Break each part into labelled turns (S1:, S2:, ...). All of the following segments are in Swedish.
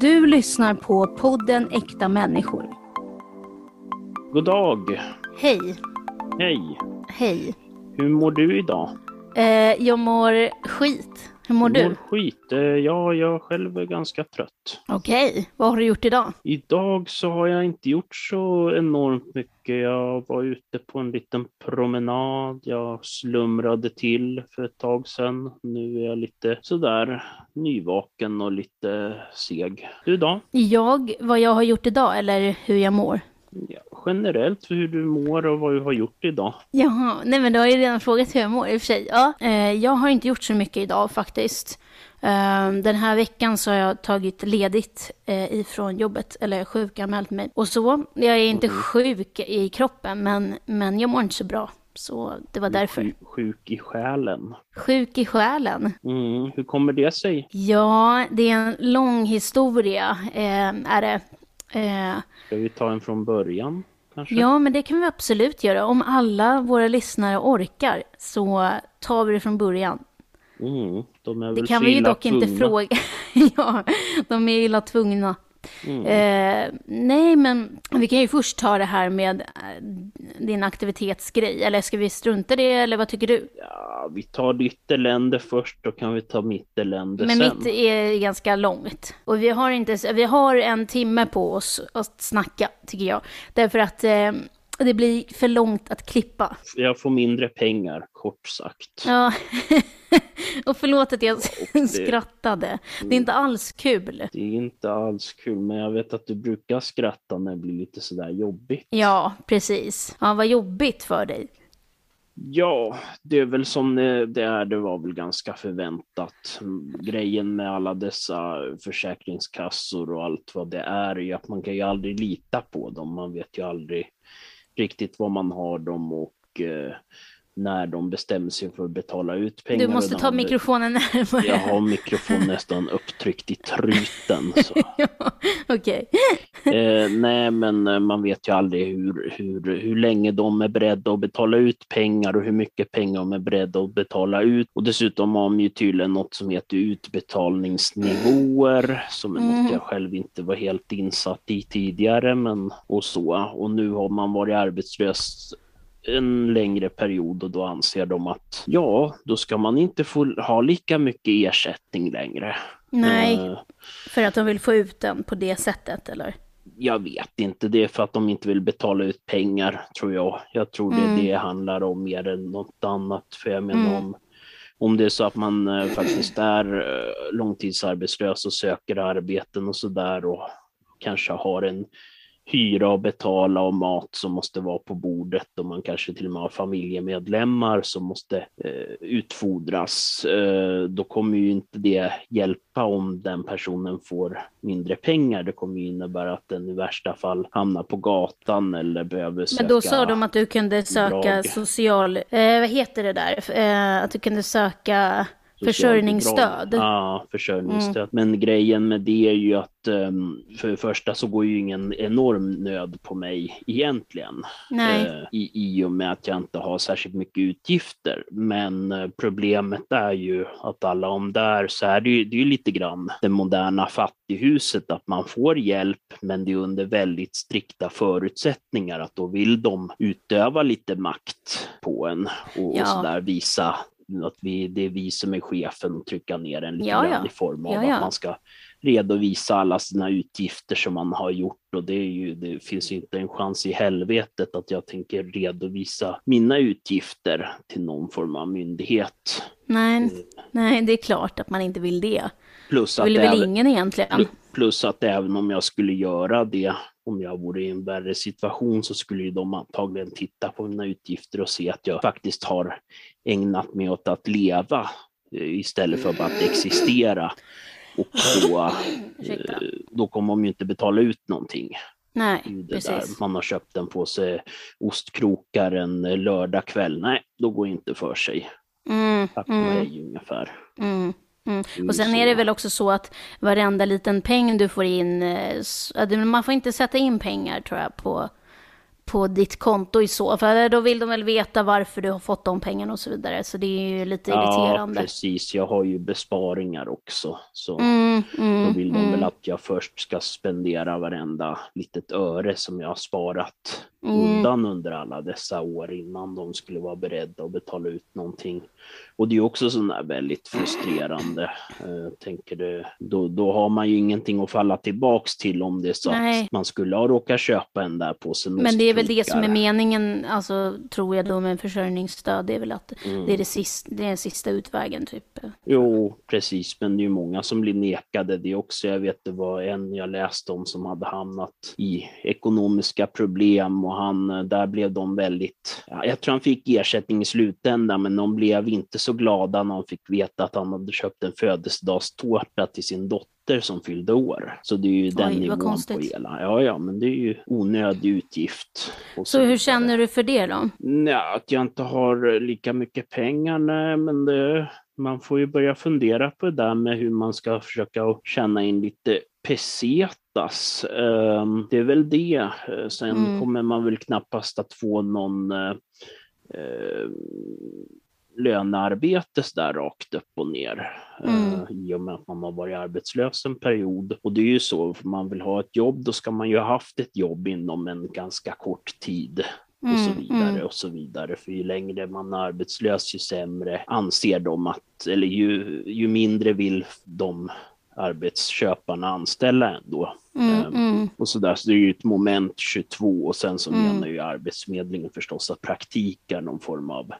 S1: Du lyssnar på podden Äkta människor.
S2: God dag.
S1: Hej.
S2: Hej.
S1: Hej.
S2: Hur mår du idag?
S1: Eh, jag mår skit. Hur mår
S2: Du
S1: du?
S2: mår skit. Eh, Ja, jag själv är ganska trött.
S1: Okej, vad har du gjort idag?
S2: Idag så har jag inte gjort så enormt mycket. Jag var ute på en liten promenad. Jag slumrade till för ett tag sedan. Nu är jag lite sådär nyvaken och lite seg. Du då?
S1: Jag, vad jag har gjort idag eller hur jag mår?
S2: Ja, generellt hur du mår och vad du har gjort idag.
S1: Jaha, nej men du har ju redan frågat hur jag mår i och för sig. Ja, eh, jag har inte gjort så mycket idag faktiskt. Eh, den här veckan så har jag tagit ledigt eh, ifrån jobbet, eller sjukanmält mig. Och så, jag är inte sjuk i kroppen, men, men jag mår inte så bra. Så det var därför.
S2: Sjuk, sjuk i själen.
S1: Sjuk i själen.
S2: Mm, hur kommer det sig?
S1: Ja, det är en lång historia, eh, är det. Eh,
S2: Ska vi ta en från början? Kanske?
S1: ja, men det kan vi absolut göra. Om alla våra lyssnare orkar så tar vi det från början.
S2: Mm, de är
S1: Det
S2: väl
S1: kan
S2: så
S1: vi ju dock inte
S2: tvungna.
S1: fråga. ja, de är illa tvungna.
S2: Mm.
S1: Eh, nej, men vi kan ju först ta det här med eh, din aktivitetsgrej. Eller ska vi strunta det, eller vad tycker du?
S2: Ja, vi tar ditt elände först, då kan vi ta mitt elände
S1: Men
S2: sen.
S1: mitt är ganska långt. Och vi har, inte, vi har en timme på oss att snacka, tycker jag. Därför att eh, det blir för långt att klippa.
S2: Jag får mindre pengar, kort sagt.
S1: Ja. och förlåt att jag
S2: det-
S1: skrattade. Det är inte alls kul.
S2: Det är inte alls kul, men jag vet att du brukar skratta när det blir lite sådär jobbigt.
S1: Ja, precis. Ja, vad jobbigt för dig.
S2: Ja, det är väl som det det är. Det var väl ganska förväntat. Mm, Grejen med alla dessa försäkringskassor och allt vad det är, är att man kan ju aldrig lita på dem. Man vet ju aldrig riktigt vad man har dem och eh, när de bestämmer sig för att betala ut pengar.
S1: Du måste ta mikrofonen närmare.
S2: Jag har mikrofonen nästan upptryckt i truten.
S1: Ja, Okej.
S2: Eh, nej, men eh, man vet ju aldrig hur, hur, hur länge de är beredda att betala ut pengar och hur mycket pengar de är beredda att betala ut. Och dessutom har de ju tydligen något som heter utbetalningsnivåer, som är
S1: Mm.
S2: något jag själv inte var helt insatt i tidigare. Men, och så. Och nu har man varit arbetslös en längre period och då anser de att ja, då ska man inte få ha lika mycket ersättning längre.
S1: Nej,
S2: Eh,
S1: för att de vill få ut den på det sättet, eller?
S2: Jag vet inte, det är för att de inte vill betala ut pengar tror jag. Jag tror det
S1: Mm.
S2: det handlar om mer än något annat. För jag menar
S1: Mm.
S2: om, om det är så att man eh, faktiskt är eh, långtidsarbetslös och söker arbeten och sådär och kanske har en hyra att betala och mat som måste vara på bordet och man kanske till och med har familjemedlemmar som måste eh, utfodras. Eh, då kommer ju inte det hjälpa om den personen får mindre pengar. Det kommer ju innebära att den i värsta fall hamnar på gatan eller behöver söka
S1: Men då sa de att du kunde söka
S2: bidrag.
S1: social... Eh, vad heter det där? Eh, att du kunde söka försörjningsstöd.
S2: Ja, försörjningsstöd. Men grejen med det är ju att um, för det första så går ju ingen enorm nöd på mig egentligen.
S1: Nej.
S2: Eh, i, I och med att jag inte har särskilt mycket utgifter. Men eh, problemet är ju att alla om där så är det ju, det är ju lite grann det moderna fattighuset att man får hjälp men det är under väldigt strikta förutsättningar att då vill de utöva lite makt på en och,
S1: Ja.
S2: och sådär visa att vi, det är vi som är chefen och trycka ner en lite
S1: Ja, ja.
S2: i form av
S1: Ja,
S2: att man ska redovisa alla sina utgifter som man har gjort och det, ju, det finns ju inte en chans i helvetet att jag tänker redovisa mina utgifter till någon form av myndighet.
S1: Nej, nej, det är klart att man inte vill det.
S2: Plus att,
S1: vill väl ingen egentligen.
S2: Plus att även om jag skulle göra det, om jag vore i en värre situation så skulle ju de antagligen titta på mina utgifter och se att jag faktiskt har ägnat mig åt att leva eh, istället för bara att existera. Och då, eh, då kommer de ju inte betala ut någonting.
S1: Nej, precis.
S2: Man har köpt en påse ostkrokar en lördag kväll. Nej, då går det inte för sig.
S1: Mm,
S2: Tack och
S1: mm,
S2: hej ungefär.
S1: mm, mm.
S2: är
S1: Och sen är det väl också så att varenda liten peng du får in, eh, man får inte sätta in pengar tror jag på, på ditt konto i så fall. Då vill de väl veta varför du har fått de pengarna och så vidare. Så det är ju lite irriterande.
S2: Ja, precis. Jag har ju besparingar också. Så mm, mm, då vill de mm. väl att jag först ska spendera varenda litet öre som jag har sparat mm. undan under alla dessa år innan de skulle vara beredda att betala ut någonting. Och det är också sådär väldigt frustrerande. Jag eh, tänker det, då, då har man ju ingenting att falla tillbaks till om det är så Nej. att man skulle ha råkat köpa en där påsen
S1: Men det är väl det som är meningen, alltså tror jag då med försörjningsstöd, det är väl att mm. det är det sista, det är den sista utvägen typ.
S2: Jo, precis, men det är ju många som blir nekade det också. Jag vet det var en jag läste om som hade hamnat i ekonomiska problem och han, där blev de väldigt, ja, jag tror han fick ersättning i slutändan, men de blev inte så glada när han fick veta att han hade köpt en födelsedagstårta till sin dotter som fyllde år. Så det är ju den Oj, nivån konstigt. på hela. Ja, ja, men det är ju onödig utgift.
S1: Så, så hur känner du för det då?
S2: Ja, att jag inte har lika mycket pengar, nej, men det, man får ju börja fundera på det där med hur man ska försöka tjäna in lite pesetas. Ehm, det är väl det. Sen mm. kommer man väl knappast att få någon eh, ehm, lönearbete där rakt upp och ner mm. uh, i och med att man har varit arbetslös en period. Och det är ju så, om man vill ha ett jobb, då ska man ju ha haft ett jobb inom en ganska kort tid. Mm, och så mm, vidare mm. och så vidare. För ju längre man är arbetslös, ju sämre anser de att, eller ju, ju mindre vill de arbetsköparna anställa ändå. Mm, um, mm. Och så, där. så det är ju ett moment 22 och sen så mm. menar ju Arbetsförmedlingen förstås att praktik är någon form av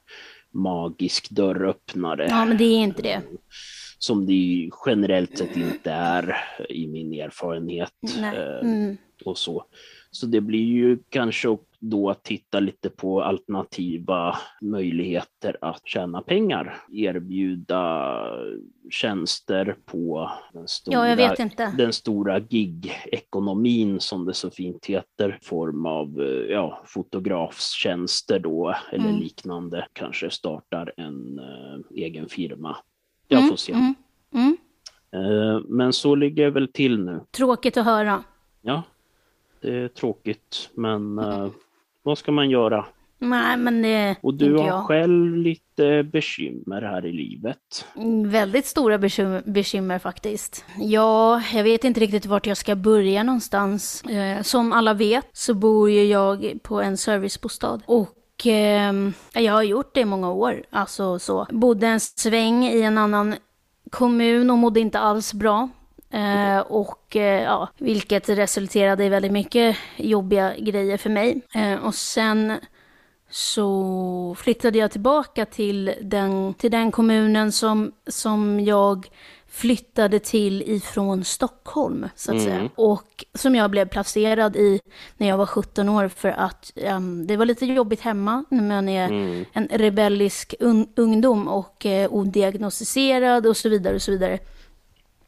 S2: magisk dörröppnare.
S1: Ja, men det är inte det.
S2: Som det generellt sett inte är i min erfarenhet. Mm. Och så. så det blir ju kanske då titta lite på alternativa möjligheter att tjäna pengar. Erbjuda tjänster på den stora,
S1: ja,
S2: den stora gig-ekonomin som det så fint heter. Form av eh, ja, fotografstjänster då eller mm. liknande. Kanske startar en uh, egen firma. Jag mm, får se. Mm, mm. Uh, men så ligger det väl till nu.
S1: Tråkigt att höra.
S2: Ja, det är tråkigt men uh, vad ska man göra?
S1: Nej, men det
S2: Och du har jag. själv lite bekymmer här i livet.
S1: Mm, väldigt stora bekymmer, bekymmer, faktiskt. Ja, jag vet inte riktigt vart jag ska börja någonstans. Eh, som alla vet så bor ju jag på en servicebostad. Och eh, jag har gjort det i många år. Alltså så. Bodde en sväng i en annan kommun och mådde inte alls bra. Eh, och eh, ja, vilket resulterade i väldigt mycket jobbiga grejer för mig. Eh, och sen så flyttade jag tillbaka till den, till den kommunen som, som jag flyttade till ifrån Stockholm, så att mm. säga. Och som jag blev placerad i när jag var 17 år för att um, det var lite jobbigt hemma när man är mm. en rebellisk un ungdom och uh, odiagnostiserad och så vidare och så vidare.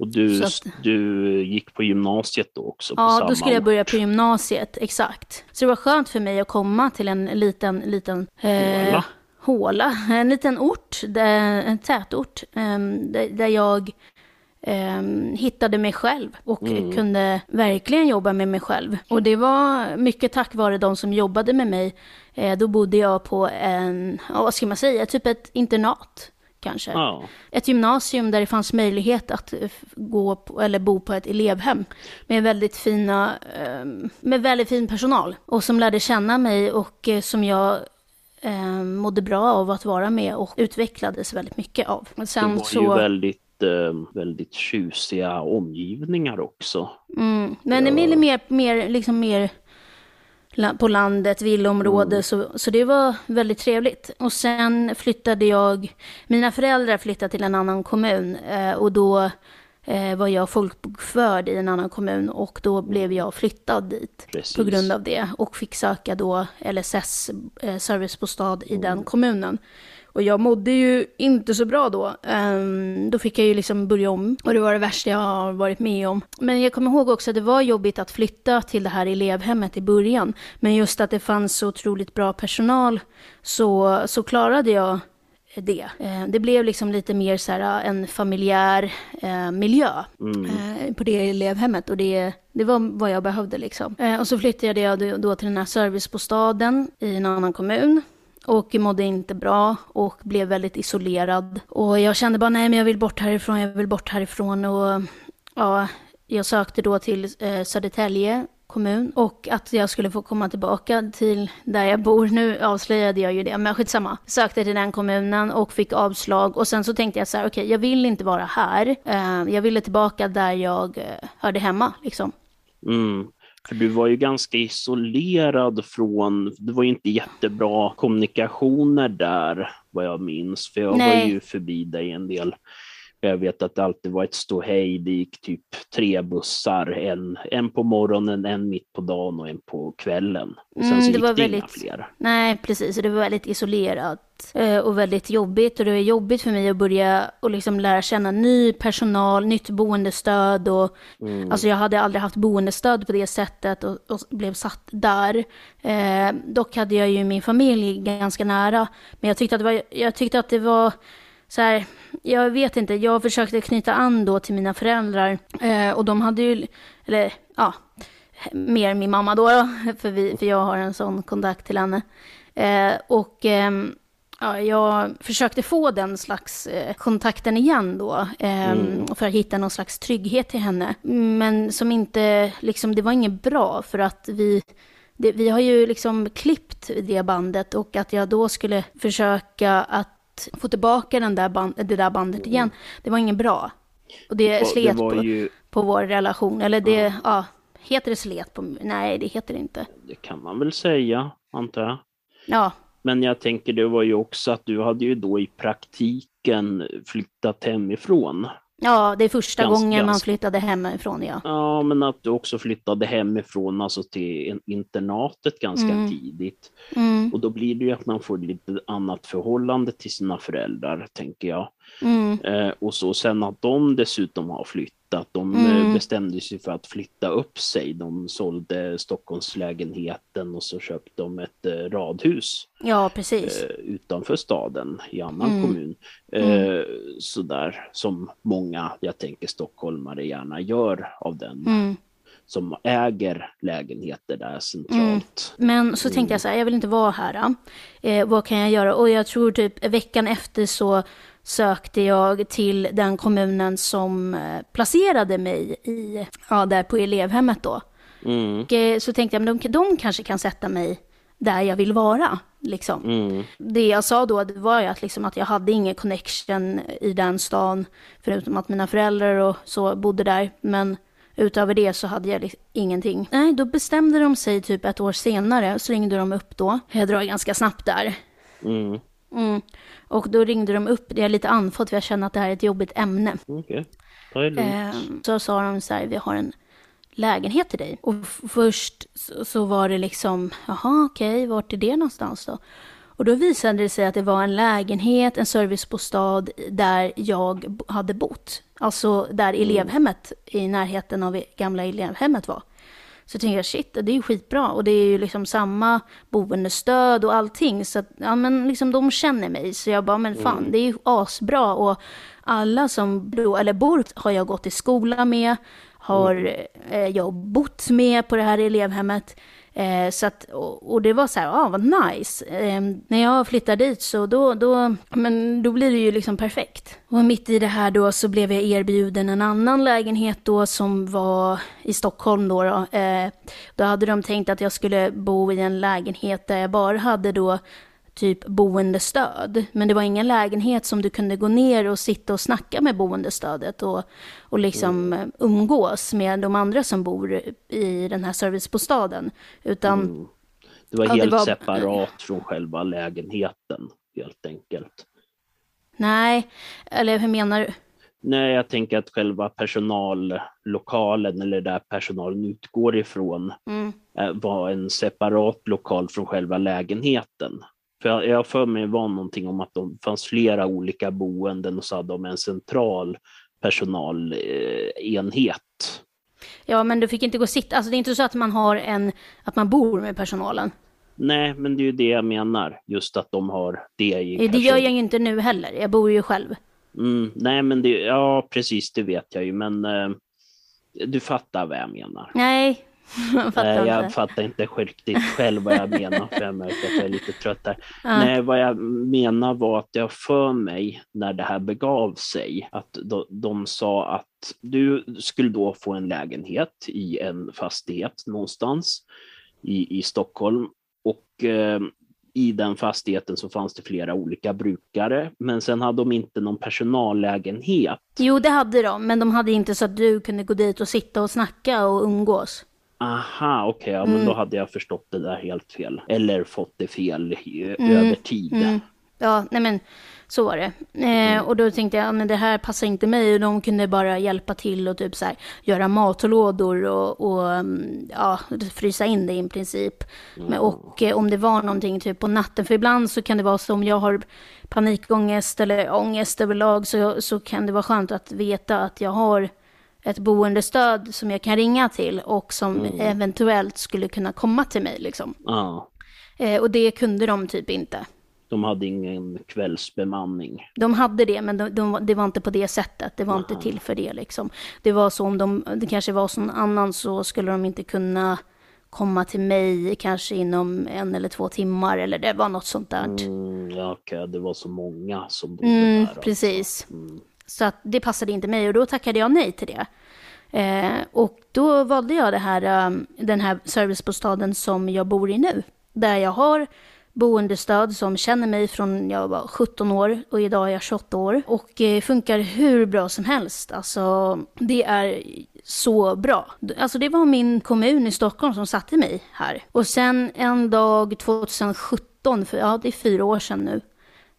S2: Och du, att, du gick på gymnasiet då också?
S1: ja, då skulle jag börja på gymnasiet, exakt. Så det var skönt för mig att komma till en liten, liten eh, håla. håla. En liten ort, där, en tätort, eh, där, där jag eh, hittade mig själv och mm. kunde verkligen jobba med mig själv. Och det var mycket tack vare de som jobbade med mig. Eh, då bodde jag på en, vad ska man säga, typ ett internat kanske. Ja. Ett gymnasium där det fanns möjlighet att eh, gå på, eller bo på ett elevhem med väldigt fina, ehm, med väldigt fin personal och som lärde känna mig och eh, som jag eh, mådde bra av att vara med och utvecklades väldigt mycket av.
S2: Sen det var så... ju väldigt, ehm, väldigt tjusiga omgivningar också.
S1: Mm. Men ja. mer, mer, mer, liksom mer på landet, villaområde, mm. så, så det var väldigt trevligt. Och sen flyttade jag, mina föräldrar flyttade till en annan kommun eh, och då eh, var jag folkbokförd i en annan kommun och då blev jag flyttad dit Precis. på grund av det och fick söka då LSS eh, servicebostad i mm. den kommunen. Och jag mådde ju inte så bra då. Um, då fick jag ju liksom börja om och det var det värsta jag har varit med om. Men jag kommer ihåg också att det var jobbigt att flytta till det här elevhemmet i början. Men just att det fanns så otroligt bra personal så, så klarade jag det. Eh, det blev liksom lite mer så här en familjär eh, miljö mm. Eh, på det elevhemmet och det Det var vad jag behövde liksom. Eh, och så flyttade jag då till den här servicebostaden i en annan kommun och mådde inte bra och blev väldigt isolerad. Och jag kände bara nej men jag vill bort härifrån, jag vill bort härifrån och ja, jag sökte då till eh, Södertälje kommun och att jag skulle få komma tillbaka till där jag bor. Nu avslöjade jag ju det, men skitsamma. Sökte till den kommunen och fick avslag och sen så tänkte jag så här, okej, okay, jag vill inte vara här. Eh, jag ville tillbaka där jag eh, hörde hemma liksom.
S2: Mm. För du var ju ganska isolerad från, det var ju inte jättebra kommunikationer där vad jag minns, för jag Nej. var ju förbi dig en del jag vet att det alltid var ett ståhej. Det gick typ tre bussar, en, en på morgonen, en mitt på dagen och en på kvällen. Och sen mm, så gick det, var det väldigt, inga fler.
S1: Nej, precis. Det var väldigt isolerat eh, och väldigt jobbigt. Och det var jobbigt för mig att börja och liksom lära känna ny personal, nytt boendestöd. Och, mm. Alltså jag hade aldrig haft boendestöd på det sättet och, och blev satt där. Eh, dock hade jag ju min familj ganska nära. Men jag tyckte att det var, jag tyckte att det var så här, jag vet inte, jag försökte knyta an då till mina föräldrar eh, och de hade ju, eller ja, mer min mamma då, då för, vi, för jag har en sån kontakt till henne. Eh, och eh, ja, jag försökte få den slags eh, kontakten igen då, ehm, mm. för att hitta någon slags trygghet till henne. Men som inte, liksom, det var inget bra för att vi det, vi har ju liksom klippt det bandet och att jag då skulle försöka att få tillbaka den där band, det där bandet igen, det var inget bra. Och det, det slet det på, ju... på vår relation. Eller det, ja. ja. heter det slet på, nej det heter det inte.
S2: Det kan man väl säga, antar jag.
S1: Ja.
S2: Men jag tänker det var ju också att du hade ju då i praktiken flyttat hemifrån.
S1: Ja, det är första ganska, gången man flyttade hemifrån, ja.
S2: Ja, men att du också flyttade hemifrån, alltså till internatet ganska mm. tidigt. Mm. Och då blir det ju att man får lite annat förhållande till sina föräldrar, tänker jag. Mm. Eh, och så sen att de dessutom har flyttat de eh, mm. bestämde sig för att flytta upp sig. De sålde Stockholmslägenheten och så köpte de ett eh, radhus.
S1: Ja, precis.
S2: Eh, utanför staden i annan mm. kommun. Mm. Sådär som många, jag tänker stockholmare gärna gör av den mm. som äger lägenheter där centralt.
S1: Mm. Men så tänkte jag så här, jag vill inte vara här. Eh, vad kan jag göra? Och jag tror typ veckan efter så sökte jag till den kommunen som eh, placerade mig i, ja, där på elevhemmet då. Mm. Och, eh, så tänkte jag, men de, de kanske kan sätta mig där jag vill vara. Liksom. Mm. Det jag sa då var ju att, liksom, att jag hade ingen connection i den stan, förutom att mina föräldrar och så bodde där. Men utöver det så hade jag liksom ingenting. Nej, då bestämde de sig typ ett år senare, så ringde de upp då. Jag drar ganska snabbt där. Mm. Mm. Och då ringde de upp, jag är lite andfådd för jag känner att det här är ett jobbigt ämne.
S2: Okay. Eh,
S1: så sa de så här, vi har en lägenhet till dig. Och först så var det liksom, jaha okej, okay, vart är det någonstans då? Och då visade det sig att det var en lägenhet, en servicebostad där jag hade bott. Alltså där mm. elevhemmet i närheten av gamla elevhemmet var. Så tänkte jag shit, det är ju skitbra och det är ju liksom samma boendestöd och allting. Så att, ja men liksom de känner mig. Så jag bara, men fan mm. det är ju asbra och alla som bor, eller bor har jag gått i skola med, har mm. eh, jag bott med på det här elevhemmet. Eh, så att, och, och, det var så här, ah, vad nice. Eh, när jag flyttar dit så då, då, men då blir det ju liksom perfekt. Och mitt i det här då så blev jag erbjuden en annan lägenhet då som var i Stockholm då. Då, eh, då hade de tänkt att jag skulle bo i en lägenhet där jag bara hade då typ boendestöd. Men det var ingen lägenhet som du kunde gå ner och sitta och snacka med boendestödet och, och liksom mm. umgås med de andra som bor i den här servicebostaden. Utan... Mm.
S2: Det var helt det var... separat från själva lägenheten, helt enkelt.
S1: Nej, eller hur menar du?
S2: Nej, jag tänker att själva personallokalen eller där personalen utgår ifrån mm. Eh, var en separat lokal från själva lägenheten. För jag, jag för mig var någonting om att det fanns flera olika boenden och så hade de en central personalenhet.
S1: Ja, men du fick inte gå och sitta, alltså det är inte så att man har en, att man bor med personalen.
S2: Nej, men det är ju det jag menar, just att de har det i
S1: Det gör jag ju inte nu heller, jag bor ju själv.
S2: Mm, nej, men det, ja precis, det vet jag ju, men eh, Du fattar vad jag menar.
S1: Nej,
S2: Nej, jag
S1: inte.
S2: fattar inte riktigt själv vad jag menar för jag märker att jag är lite trött där.
S1: Ja.
S2: Nej, vad jag menar var att jag för mig när det här begav sig att de, de sa att du skulle då få en lägenhet i en fastighet någonstans i, i Stockholm och eh, i den fastigheten så fanns det flera olika brukare, men sen hade de inte någon personallägenhet.
S1: Jo, det hade de, men de hade inte så att du kunde gå dit och sitta och snacka och umgås.
S2: Aha, okej, ja, men
S1: Mm.
S2: då hade jag förstått det där helt fel. Eller fått det fel i, över tid.
S1: Mm. Ja, nej men så var det. Eh, och då tänkte jag, ja, men det här passar inte mig och de kunde bara hjälpa till och typ så här, göra matlådor och, och mm, ja, frysa in det i princip. Men, och eh, om det var någonting typ på natten, för ibland så kan det vara så om jag har panikångest eller ångest överlag så, så kan det vara skönt att veta att jag har ett boendestöd som jag kan ringa till och som eventuellt skulle kunna komma till mig liksom.
S2: Ja,
S1: Eh, och det kunde de typ inte.
S2: de hade ingen kvällsbemanning.
S1: De hade det, men de, de, det var inte på det sättet. Det var inte till för det liksom. Det var så om de, det kanske var någon annan så skulle de inte kunna komma till mig kanske inom en eller två timmar eller det var något sånt där.
S2: Mm, ja, okej, det var så många som bodde
S1: Mm,
S2: där. alltså.
S1: precis.
S2: Mm.
S1: Så att det passade inte mig och då tackade jag nej till det. Eh, och då valde jag det här, um, den här servicebostaden som jag bor i nu. Där jag har boendestöd som känner mig från jag var 17 år och idag är jag 28 år. Och eh, funkar hur bra som helst. Alltså det är så bra. Alltså det var min kommun i Stockholm som satte mig här. Och sen en dag 2017, för ja det är fyra år sedan nu.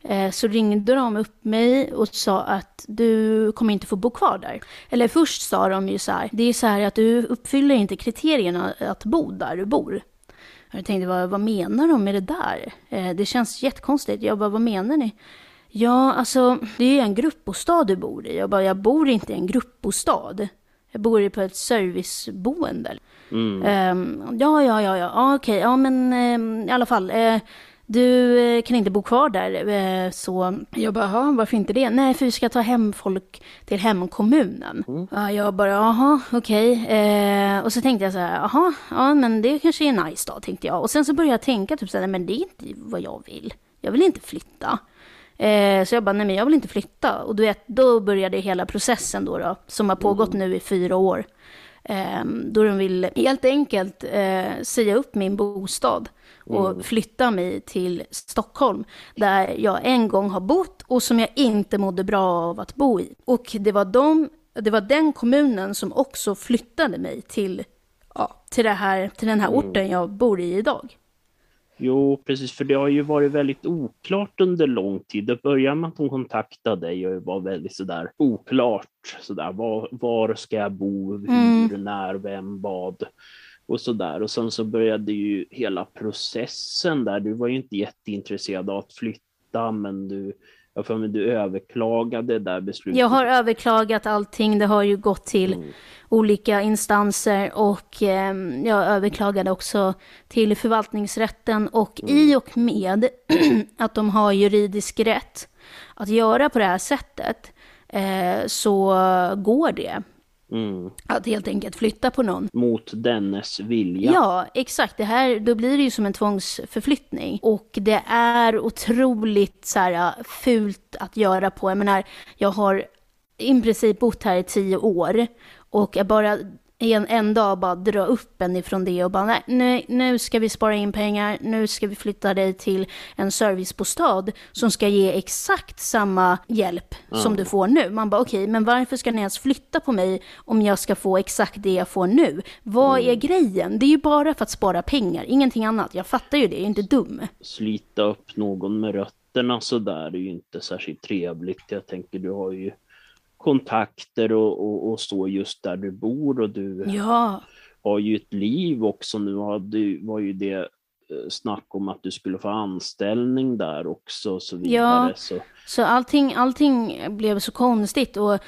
S1: Eh, så ringde de upp mig och sa att du kommer inte få bo kvar där. Eller först sa de ju så här, det är så här att du uppfyller inte kriterierna att bo där du bor. Och Jag tänkte, vad, vad menar de med det där? Eh, det känns jättekonstigt. Jag bara, vad menar ni? Ja, alltså det är ju en gruppbostad du bor i. Jag bara, jag bor inte i en gruppbostad. Jag bor på ett serviceboende.
S2: Mm.
S1: Ehm, ja, ja, ja, ja, ja okej, ja men ehm, i alla fall. eh, du eh, kan inte bo kvar där. eh, så jag bara, "Jaha, varför inte det? Nej, för vi ska ta hem folk till hemkommunen. Ja, jag bara, jaha, okej. Eh, och så tänkte jag så här, jaha, ja men det kanske är nice då, tänkte jag. Och sen så började jag tänka typ så här, "Nej, men det är inte vad jag vill. Jag vill inte flytta. Så jag bara, nej men jag vill inte flytta. Och du vet, då började hela processen då, då som har pågått nu i fyra år. Eh, då de vill helt enkelt eh, säga upp min bostad och flytta mig till Stockholm, där jag en gång har bott och som jag inte mådde bra av att bo i. Och det var, de, det var den kommunen som också flyttade mig till, ja, till, här, till den här orten jag bor i idag.
S2: Jo, precis, för det har ju varit väldigt oklart under lång tid. Det började med att hon kontaktade dig och var väldigt sådär oklart. Sådär, var, var ska jag bo, hur,
S1: Mm.
S2: när, vem, vad och sådär. Och sen så började ju hela processen där. Du var ju inte jätteintresserad av att flytta, men du, jag får mig, du överklagade där beslutet.
S1: Jag har överklagat allting, det har ju gått till
S2: Mm.
S1: olika instanser och eh, jag överklagade också till förvaltningsrätten och i och med att de har juridisk rätt att göra på det här sättet eh, så går det
S2: Mm.
S1: att helt enkelt flytta på någon.
S2: Mot dennes vilja.
S1: Ja, exakt. Det här, då blir det ju som en tvångsförflyttning. Och det är otroligt så här, fult att göra på. Jag menar, jag har i princip bott här i tio år. Och jag bara en, en dag bara dra upp en ifrån det och bara nej, nej, nu ska vi spara in pengar, nu ska vi flytta dig till en servicebostad som ska ge exakt samma hjälp som du får nu. Man bara okej, men varför ska ni ens flytta på mig om jag ska få exakt det jag får nu? Vad är grejen? Det är ju bara för att spara pengar, ingenting annat. Jag fattar ju det, jag är inte dum.
S2: slita upp någon med rötterna så där är ju inte särskilt trevligt. Jag tänker du har ju kontakter och, och, och så just där du bor och du
S1: Ja,
S2: har ju ett liv också. Nu har du, var ju det eh, snack om att du skulle få anställning där också och så vidare.
S1: Ja.
S2: Så,
S1: Så allting, allting blev så konstigt och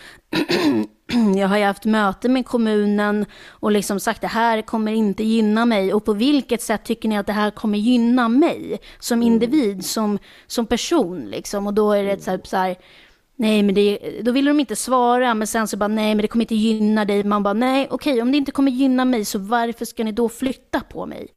S1: jag har ju haft möte med kommunen och liksom sagt det här kommer inte gynna mig och på vilket sätt tycker ni att det här kommer gynna mig som individ, som, som person liksom och då är det så här, så här nej men det, då ville de inte svara, men sen så bara, nej men det kommer inte gynna dig. Man bara, nej okej, om det inte kommer gynna mig, så varför ska ni då flytta på mig?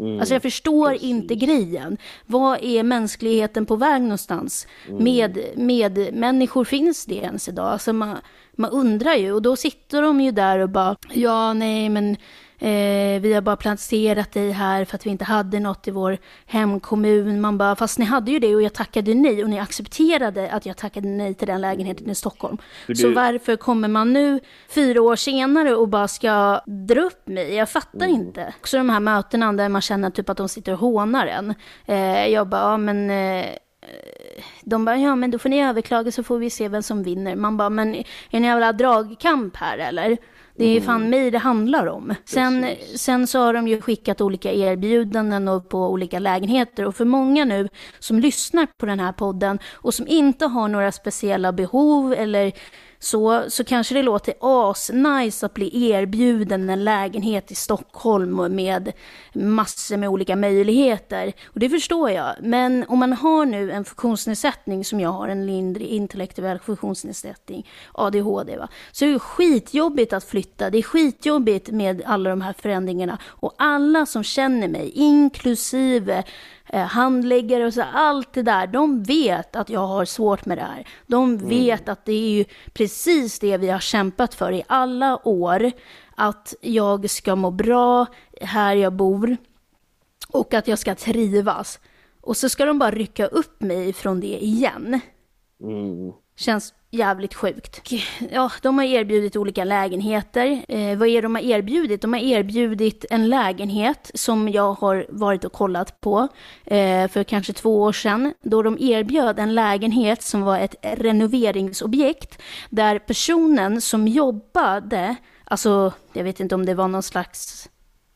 S1: Mm, alltså jag förstår precis. inte grejen. Vad är mänskligheten på väg någonstans? Mm. Med, med människor finns det ens idag? Alltså man, man undrar ju, och då sitter de ju där och bara, ja nej men Eh, vi har bara placerat dig här för att vi inte hade något i vår hemkommun. Man bara, fast ni hade ju det och jag tackade nej och ni accepterade att jag tackade nej till den lägenheten i Stockholm. Du... Så varför kommer man nu fyra år senare och bara ska dra upp mig? Jag fattar mm. inte. Också de här mötena där man känner typ att de sitter och hånar en. Eh, jag bara, ja men eh, de bara, ja men då får ni överklaga så får vi se vem som vinner. Man bara, men är en jävla dragkamp här eller? Det är fan mm. mig det handlar om. Sen, sen så har de ju skickat olika erbjudanden och på olika lägenheter och för många nu som lyssnar på den här podden och som inte har några speciella behov eller så, så kanske det låter asnice att bli erbjuden en lägenhet i Stockholm med massor med olika möjligheter. Och det förstår jag. Men om man har nu en funktionsnedsättning som jag har, en lindrig intellektuell funktionsnedsättning, ADHD, va? så är det skitjobbigt att flytta. Det är skitjobbigt med alla de här förändringarna. Och alla som känner mig, inklusive handläggare och så, allt det där, de vet att jag har svårt med det här. De mm. vet mm. att det är ju precis det vi har kämpat för i alla år. Att jag ska må bra här jag bor och att jag ska trivas. Och så ska de bara rycka upp mig från det igen. Mm. Känns jävligt sjukt. Ja, de har erbjudit olika lägenheter. Eh, vad är det de har erbjudit? De har erbjudit en lägenhet som jag har varit och kollat på eh, för kanske två år sedan. Då de erbjöd en lägenhet som var ett renoveringsobjekt där personen som jobbade, alltså jag vet inte om det var någon slags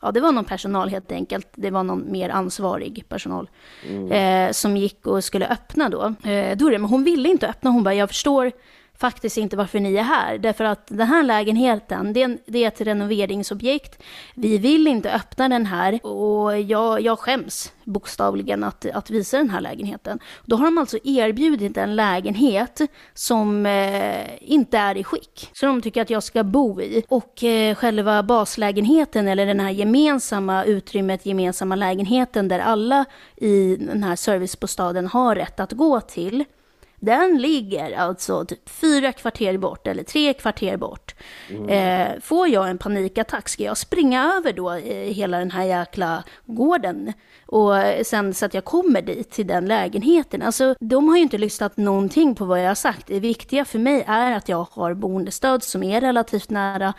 S1: ja, det var någon personal helt enkelt. Det var någon mer ansvarig personal mm. eh, som gick och skulle öppna då. Eh, då men hon ville inte öppna. Hon bara, jag förstår faktiskt inte varför ni är här. Därför att den här lägenheten, det är, det är ett renoveringsobjekt. Vi vill inte öppna den här och jag, jag skäms bokstavligen att, att visa den här lägenheten. Då har de alltså erbjudit en lägenhet som eh, inte är i skick. Så de tycker att jag ska bo i. Och eh, själva baslägenheten eller den här gemensamma utrymmet, gemensamma lägenheten där alla i den här servicebostaden har rätt att gå till den ligger alltså typ fyra kvarter bort eller tre kvarter bort. Mm. Eh, får jag en panikattack, ska jag springa över då i hela den här jäkla gården? Och sen så att jag kommer dit till den lägenheten. Alltså, de har ju inte lyssnat någonting på vad jag har sagt. Det viktiga för mig är att jag har boendestöd som är relativt nära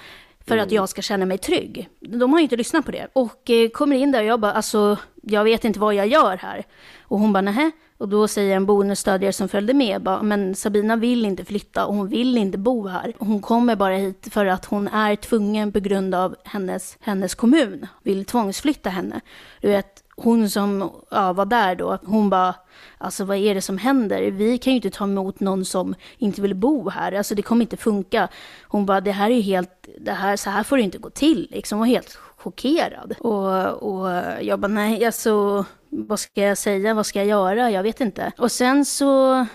S1: för mm. att jag ska känna mig trygg. De har ju inte lyssnat på det. Och eh, kommer in där och jag bara, alltså, jag vet inte vad jag gör här. Och hon bara, nähä, och då säger en boendestödjare som följde med, bara, men Sabina vill inte flytta och hon vill inte bo här. Hon kommer bara hit för att hon är tvungen på grund av hennes, hennes kommun, vill tvångsflytta henne. Du vet, hon som ja, var där då, hon bara, alltså vad är det som händer? Vi kan ju inte ta emot någon som inte vill bo här, alltså det kommer inte funka. Hon bara, det här är ju helt, det här, så här får det inte gå till, liksom, hon var helt chockerad. Och, och jag bara, nej, alltså vad ska jag säga, vad ska jag göra, jag vet inte. Och sen så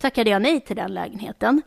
S1: tackade jag nej till den lägenheten.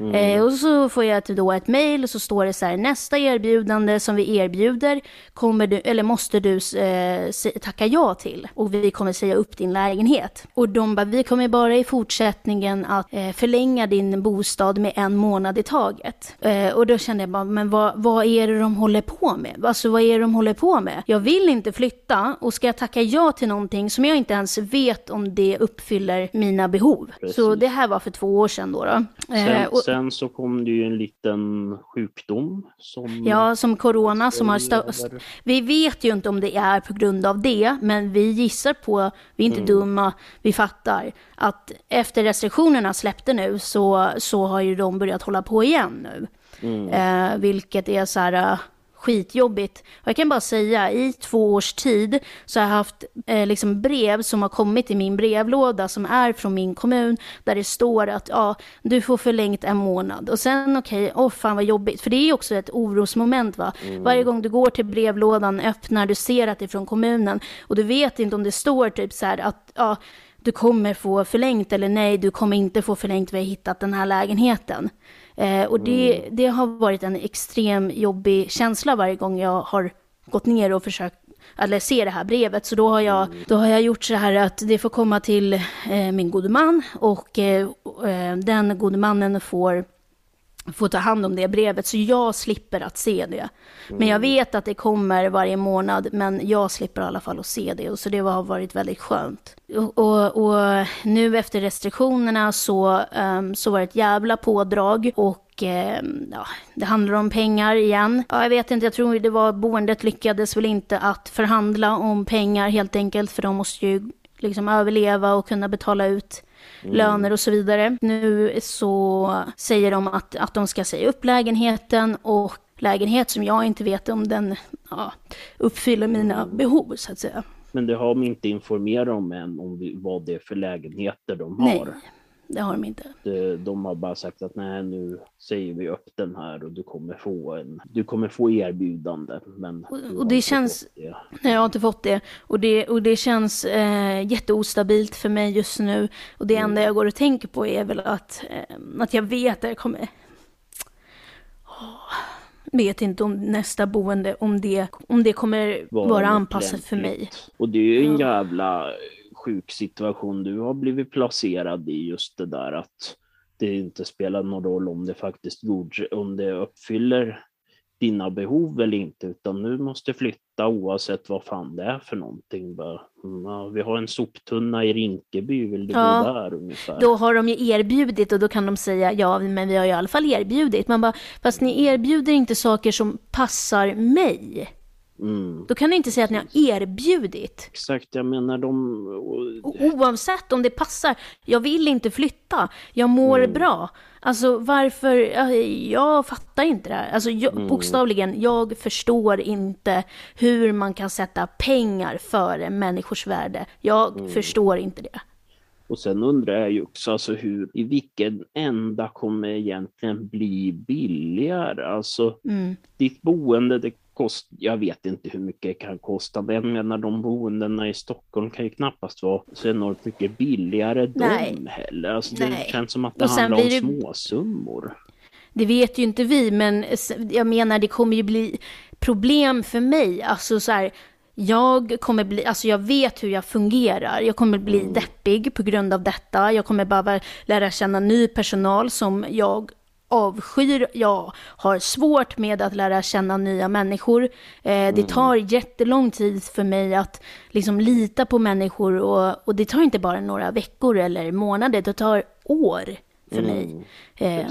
S1: Mm. Eh, och så får jag då ett mejl och så står det så här, nästa erbjudande som vi erbjuder kommer du, eller måste du eh, tacka ja till och vi kommer säga upp din lägenhet. Och de bara, vi kommer bara i fortsättningen att eh, förlänga din bostad med en månad i taget. Eh, och då kände jag bara, men vad, vad är det de håller på med? Alltså vad är det de håller på med? Jag vill inte flytta och ska jag tacka ja till någonting som jag inte ens vet om det uppfyller mina behov. Precis. Så det här var för två år sedan då. då.
S2: Sen, och, sen så kom det ju en liten sjukdom. Som
S1: ja, som corona som har stört. Vi vet ju inte om det är på grund av det, men vi gissar på, vi är inte mm. dumma, vi fattar att efter restriktionerna släppte nu så, så har ju de börjat hålla på igen nu. Mm. Eh, vilket är så här, skitjobbigt. Och jag kan bara säga, i två års tid så har jag haft eh, liksom brev som har kommit i min brevlåda som är från min kommun där det står att ja, du får förlängt en månad. Och sen okej, okay, åh oh, fan vad jobbigt. För det är också ett orosmoment va. Mm. Varje gång du går till brevlådan, öppnar, du ser att det är från kommunen och du vet inte om det står typ så här att ja, du kommer få förlängt eller nej, du kommer inte få förlängt, vi har hittat den här lägenheten. Eh, och det, mm. det har varit en extrem jobbig känsla varje gång jag har gått ner och försökt eller se det här brevet. Så då har jag, mm. då har jag gjort så här att det får komma till eh, min gode man och eh, eh den gode mannen får får ta hand om det brevet, så jag slipper att se det. Men jag mm. vet att det kommer varje månad, men jag slipper i alla fall att se det, och så det har varit väldigt skönt. Och, och, och nu efter restriktionerna så, um, så var det ett jävla pådrag, och um, ja, det handlar om pengar igen. Ja, jag vet inte, jag tror det var boendet lyckades väl inte att förhandla om pengar helt enkelt, för de måste ju liksom överleva och kunna betala ut Mm. löner och så vidare. Nu så säger de att, att de ska säga upp lägenheten och lägenhet som jag inte vet om den ja, uppfyller mina behov så att säga.
S2: Men det har de inte informerat om än om vad det är för lägenheter de har?
S1: Nej, det har de inte.
S2: De har bara sagt att nej, nu säger vi upp den här och du kommer få en, du kommer få erbjudande. Men
S1: och, och det känns, det. nej jag har inte fått det. Och det, och det känns eh, jätteostabilt för mig just nu. Och det mm. enda jag går och tänker på är väl att, eh, att jag vet att jag kommer oh, vet inte om nästa boende, om det, om det kommer vara, vara anpassat för mig.
S2: Och det är ju en jävla sjuk situation du har blivit placerad i, just det där att det inte spelar någon roll om det faktiskt god, om det uppfyller dina behov eller inte, utan nu måste flytta oavsett vad fan det är för någonting. Bara, ja, vi har en soptunna i Rinkeby, vill du ja, gå där ungefär?
S1: Då har de ju erbjudit och då kan de säga ja, men vi har i alla fall erbjudit. Man bara, fast ni erbjuder inte saker som passar mig. Mm. Då kan ni inte säga att ni har erbjudit.
S2: Exakt, jag menar de...
S1: Oavsett om det passar. Jag vill inte flytta. Jag mår mm. bra. Alltså varför? Jag fattar inte det här. Alltså jag, mm. bokstavligen, jag förstår inte hur man kan sätta pengar före människors värde. Jag mm. förstår inte det.
S2: Och sen undrar jag ju också alltså hur, i vilken ända kommer egentligen bli billigare? Alltså mm. ditt boende, det kost, jag vet inte hur mycket det kan kosta, men jag menar de boendena i Stockholm kan ju knappast vara så enormt mycket billigare Nej. de heller. Alltså, det Nej. känns som att det handlar om det... småsummor.
S1: Det vet ju inte vi, men jag menar det kommer ju bli problem för mig. Alltså så här, jag kommer bli, alltså jag vet hur jag fungerar. Jag kommer bli mm. deppig på grund av detta. Jag kommer behöva lära känna ny personal som jag avskyr, jag har svårt med att lära känna nya människor. Eh, mm. Det tar jättelång tid för mig att liksom lita på människor och, och det tar inte bara några veckor eller månader, det tar år för mm. mig. Eh,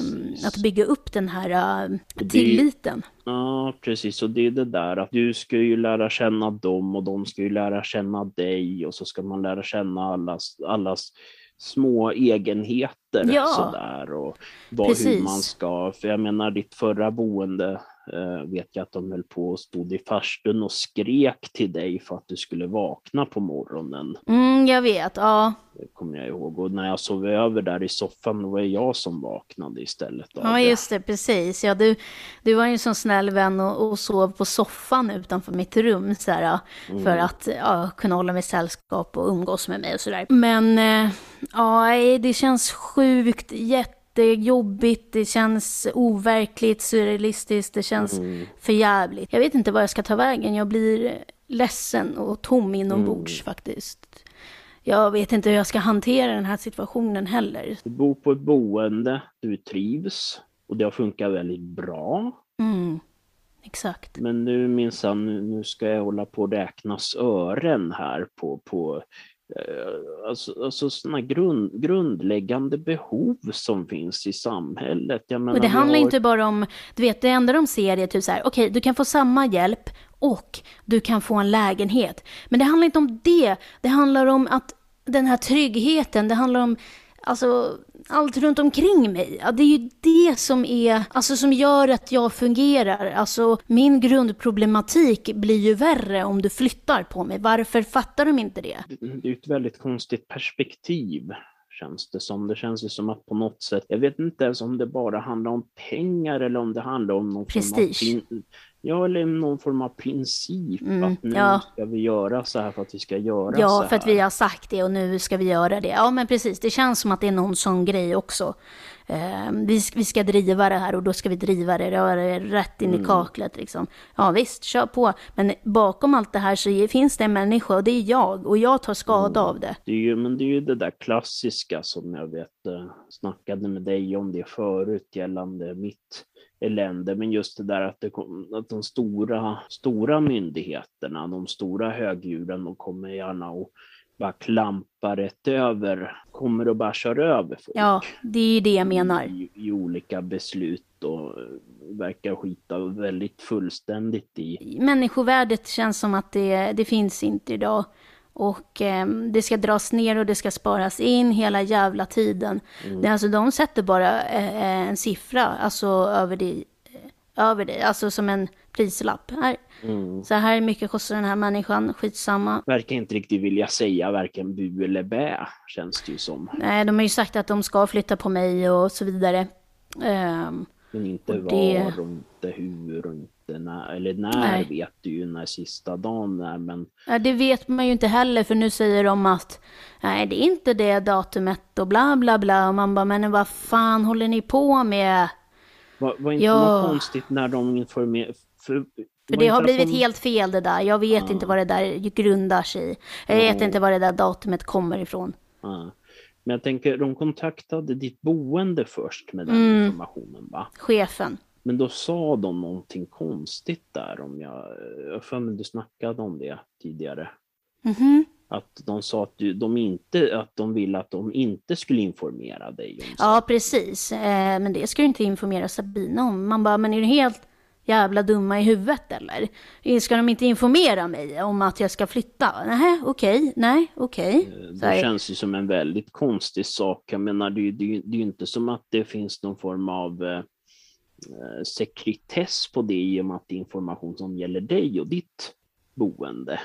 S1: att bygga upp den här uh, tilliten.
S2: Det, ja, precis. Och det är det där att du ska ju lära känna dem och de ska ju lära känna dig och så ska man lära känna allas, allas små egenheter ja, sådär och vad, hur man ska, för jag menar ditt förra boende vet jag att de höll på och stod i farstun och skrek till dig för att du skulle vakna på morgonen.
S1: Mm, jag vet, ja.
S2: Det kommer jag ihåg. Och när jag sov över där i soffan, då var det jag som vaknade istället.
S1: Ja, just det, precis. Ja, du, du var ju en sån snäll vän och, och sov på soffan utanför mitt rum så här, mm. för att ja, kunna hålla mig sällskap och umgås med mig och sådär. Men eh, ja, det känns sjukt jätte jättejobbigt, det känns overkligt, surrealistiskt, det känns mm. förjävligt. Jag vet inte var jag ska ta vägen, jag blir ledsen och tom inombords mm. faktiskt. Jag vet inte hur jag ska hantera den här situationen heller.
S2: Du bor på ett boende, du trivs och det har funkat väldigt bra.
S1: Mm. Exakt.
S2: Men nu minsann, nu ska jag hålla på att räknas ören här på, på alltså, alltså sådana grund, grundläggande behov som finns i samhället.
S1: Menar, och det handlar har... inte bara om, du vet det enda de ser är typ så här, okej okay, du kan få samma hjälp och du kan få en lägenhet. Men det handlar inte om det, det handlar om att den här tryggheten, det handlar om alltså allt runt omkring mig. Ja, det är ju det som är, alltså som gör att jag fungerar. Alltså min grundproblematik blir ju värre om du flyttar på mig. Varför fattar de inte det?
S2: Det är ett väldigt konstigt perspektiv känns det som. Det känns ju som att på något sätt, jag vet inte ens om det bara handlar om pengar eller om det handlar om någon
S1: prestige.
S2: Form Ja, eller någon form av princip.
S1: Mm,
S2: att nu
S1: ja.
S2: ska vi göra så här för att vi ska göra så
S1: Ja,
S2: här.
S1: för att vi har sagt det och nu ska vi göra det. Ja, men precis. Det känns som att det är någon sån grej också. Eh, vi, vi ska driva det här och då ska vi driva det, det rätt in i kaklet liksom. Ja, visst, kör på. Men bakom allt det här så finns det en människa och det är jag och jag tar skada av det.
S2: Det är ju, men det är ju det där klassiska som jag vet eh, snackade med dig om det förut gällande mitt elände. Men just det där att, det kom, att de stora, stora myndigheterna, de stora högdjuren, de kommer gärna och bara klampar rätt över, kommer och bara kör över folk.
S1: Ja, det är det jag menar.
S2: I, i olika beslut och eh, verkar skita väldigt fullständigt i.
S1: Människovärdet känns som att det, det finns inte idag. Och eh, det ska dras ner och det ska sparas in hela jävla tiden. Det, är alltså, de sätter bara eh, en siffra alltså, över, det, eh, över det, alltså som en prislapp. Här. Så här mycket kostar den här människan, skitsamma.
S2: Verkar inte riktigt vilja säga varken bu eller bä, känns det ju som.
S1: Nej, de har ju sagt att de ska flytta på mig och så vidare. Ehm,
S2: Men inte
S1: Och det-
S2: var och inte hur och inte när. Eller när
S1: Nej.
S2: vet du ju när sista dagen är. Men
S1: Ja, det vet man ju inte heller för nu säger de att nej, det är inte det datumet och bla bla bla. Och man bara, men vad fan håller ni på med?
S2: var, var inte
S1: Ja.
S2: något konstigt när de informerade? För,
S1: För det har blivit helt fel det där. Jag vet inte vad det där grundar sig i. Jag vet inte var det där datumet kommer ifrån.
S2: Ja. Men jag tänker, de kontaktade ditt boende först med den
S1: Mm.
S2: informationen va?
S1: Chefen.
S2: Men då sa de någonting konstigt där om jag, jag för mig du snackade om det tidigare.
S1: Mhm.
S2: Att de sa att, du, de inte, att de ville att de inte skulle informera dig om
S1: Ja, precis. Eh, men det ska ju inte informera Sabina om. Man bara, men är du helt jävla dumma i huvudet eller? Eh, Ska de inte informera mig om att jag ska flytta? Nej, okej, nej, okej. Så
S2: Det känns ju som en väldigt konstig sak. Jag menar, det, det, det är ju inte som att det finns någon form av eh, eh, sekretess på det i och med att det är information som gäller dig och ditt boende.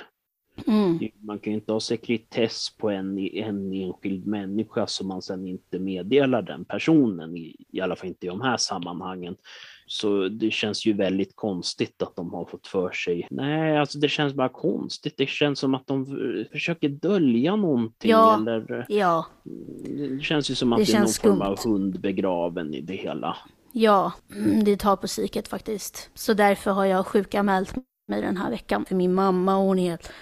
S1: Mm.
S2: Man kan ju inte ha sekretess på en, en enskild människa som man sedan inte meddelar den personen, i, i alla fall inte i de här sammanhangen. Så det känns ju väldigt konstigt att de har fått för sig. Nej, alltså det känns bara konstigt. Det känns som att de eh, försöker dölja någonting
S1: Ja.
S2: eller
S1: Ja,
S2: det känns ju som att
S1: Det
S2: det, är någon
S1: känns
S2: form av
S1: skumt.
S2: hund begraven i det hela.
S1: ja, mm, det tar på psyket faktiskt. Så därför har jag sjukanmält mig den här veckan. För min mamma, hon är helt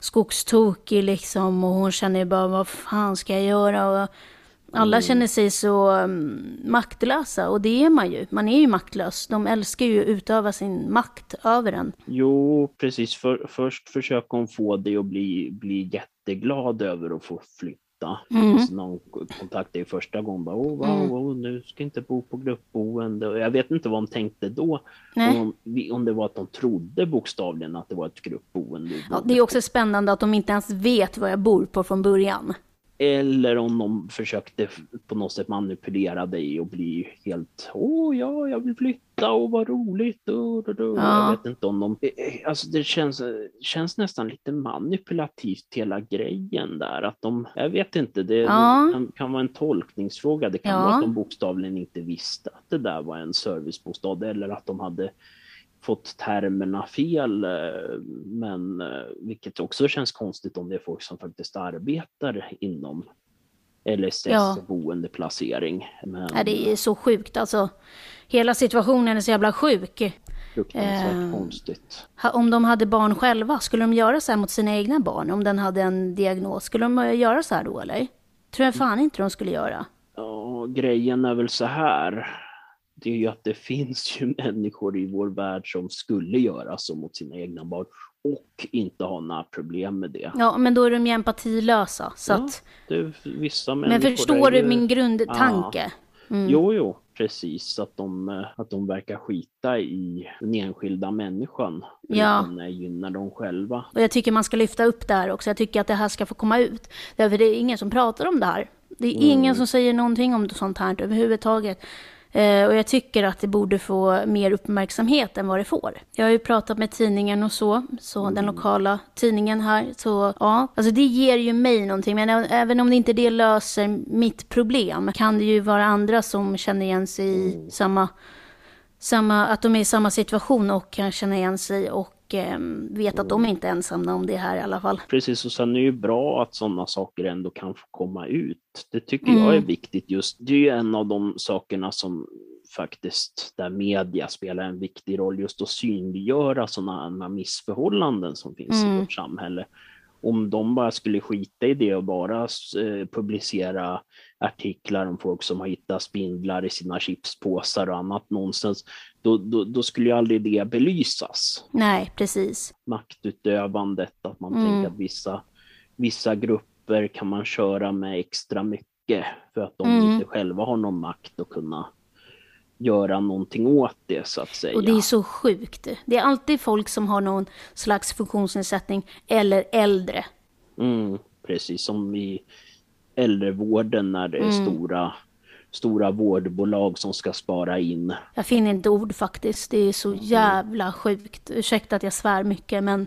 S1: skogstokig liksom och hon känner bara vad fan ska jag göra? Och alla känner sig så mm, maktlösa och det är man ju. Man är ju maktlös. De älskar ju att utöva sin makt över en.
S2: Jo, precis. För, först försöker hon få dig att bli, bli jätteglad över att få flytta.
S1: Mm.
S2: Så när hon kontaktade dig första gången, bara, oh, wow, wow, nu ska jag inte bo på gruppboende. Och jag vet inte vad hon tänkte då. Om, de, om det var att de trodde bokstavligen att det var ett gruppboende.
S1: Ja, det är också spännande att de inte ens vet vad jag bor på från början.
S2: Eller om de försökte på något sätt manipulera dig och bli helt åh ja, jag vill flytta och vad roligt. Och, och, och.
S1: Ja.
S2: Jag vet inte om de... eh, eh, Alltså det känns, känns nästan lite manipulativt hela grejen där. Att de, jag vet inte, det
S1: Ja.
S2: kan, kan vara en tolkningsfråga. Det kan
S1: Ja.
S2: vara att de bokstavligen inte visste att det där var en servicebostad eller att de hade fått termerna fel, eh, men eh, vilket också känns konstigt om det är folk som faktiskt arbetar inom LSS
S1: Ja.
S2: och boendeplacering. Men
S1: Ja, det är så sjukt alltså. Hela situationen är så jävla sjuk.
S2: fruktansvärt
S1: eh,
S2: konstigt.
S1: Om de hade barn själva, skulle de göra så här mot sina egna barn? Om den hade en diagnos, skulle de eh, göra så här då eller? Tror jag fan inte de skulle göra.
S2: Ja, grejen är väl så här. Det är ju att det finns ju människor i vår värld som skulle göra så mot sina egna barn och inte ha några problem med det.
S1: Ja, men då är de ju empatilösa. Så
S2: Ja,
S1: att,
S2: det vissa
S1: men
S2: människor
S1: förstår
S2: är
S1: du
S2: ju-
S1: min grundtanke? Mm.
S2: Jo, jo, precis. Att de, att de verkar skita i den enskilda människan.
S1: Ja.
S2: Eh, gynnar dem själva.
S1: Och jag tycker man ska lyfta upp det här också. Jag tycker att det här ska få komma ut. Därför det är ingen som pratar om det här. Det är
S2: Mm.
S1: ingen som säger någonting om sånt här överhuvudtaget. Eh, och jag tycker att det borde få mer uppmärksamhet än vad det får. Jag har ju pratat med tidningen och så, så
S2: Mm.
S1: den lokala tidningen här. Så ja, alltså det ger ju mig någonting. Men även om det inte det löser mitt problem kan det ju vara andra som känner igen sig i
S2: Mm.
S1: samma samma, att de är i samma situation och kan känna igen sig och eh, vet att de är inte är ensamma om det här i alla fall.
S2: Precis, och sen är det ju bra att sådana saker ändå kan få komma ut. Det tycker mm. jag är viktigt just. Det är ju en av de sakerna som faktiskt där media spelar en viktig roll just att synliggöra sådana missförhållanden som finns mm. i vårt samhälle om de bara skulle skita i det och bara eh, publicera artiklar om folk som har hittat spindlar i sina chipspåsar och annat nonsens, då, då, då skulle ju aldrig det belysas.
S1: Nej, precis.
S2: Maktutövandet, att man mm. tänker att vissa, vissa grupper kan man köra med extra mycket för att de mm. inte själva har någon makt att kunna göra någonting åt det så att säga.
S1: Och det är så sjukt. Det är alltid folk som har någon slags funktionsnedsättning eller äldre.
S2: Mm, precis som i äldrevården när det är mm. stora, stora vårdbolag som ska spara in.
S1: Jag finner inte ord faktiskt. Det är så jävla sjukt. Ursäkta att jag svär mycket men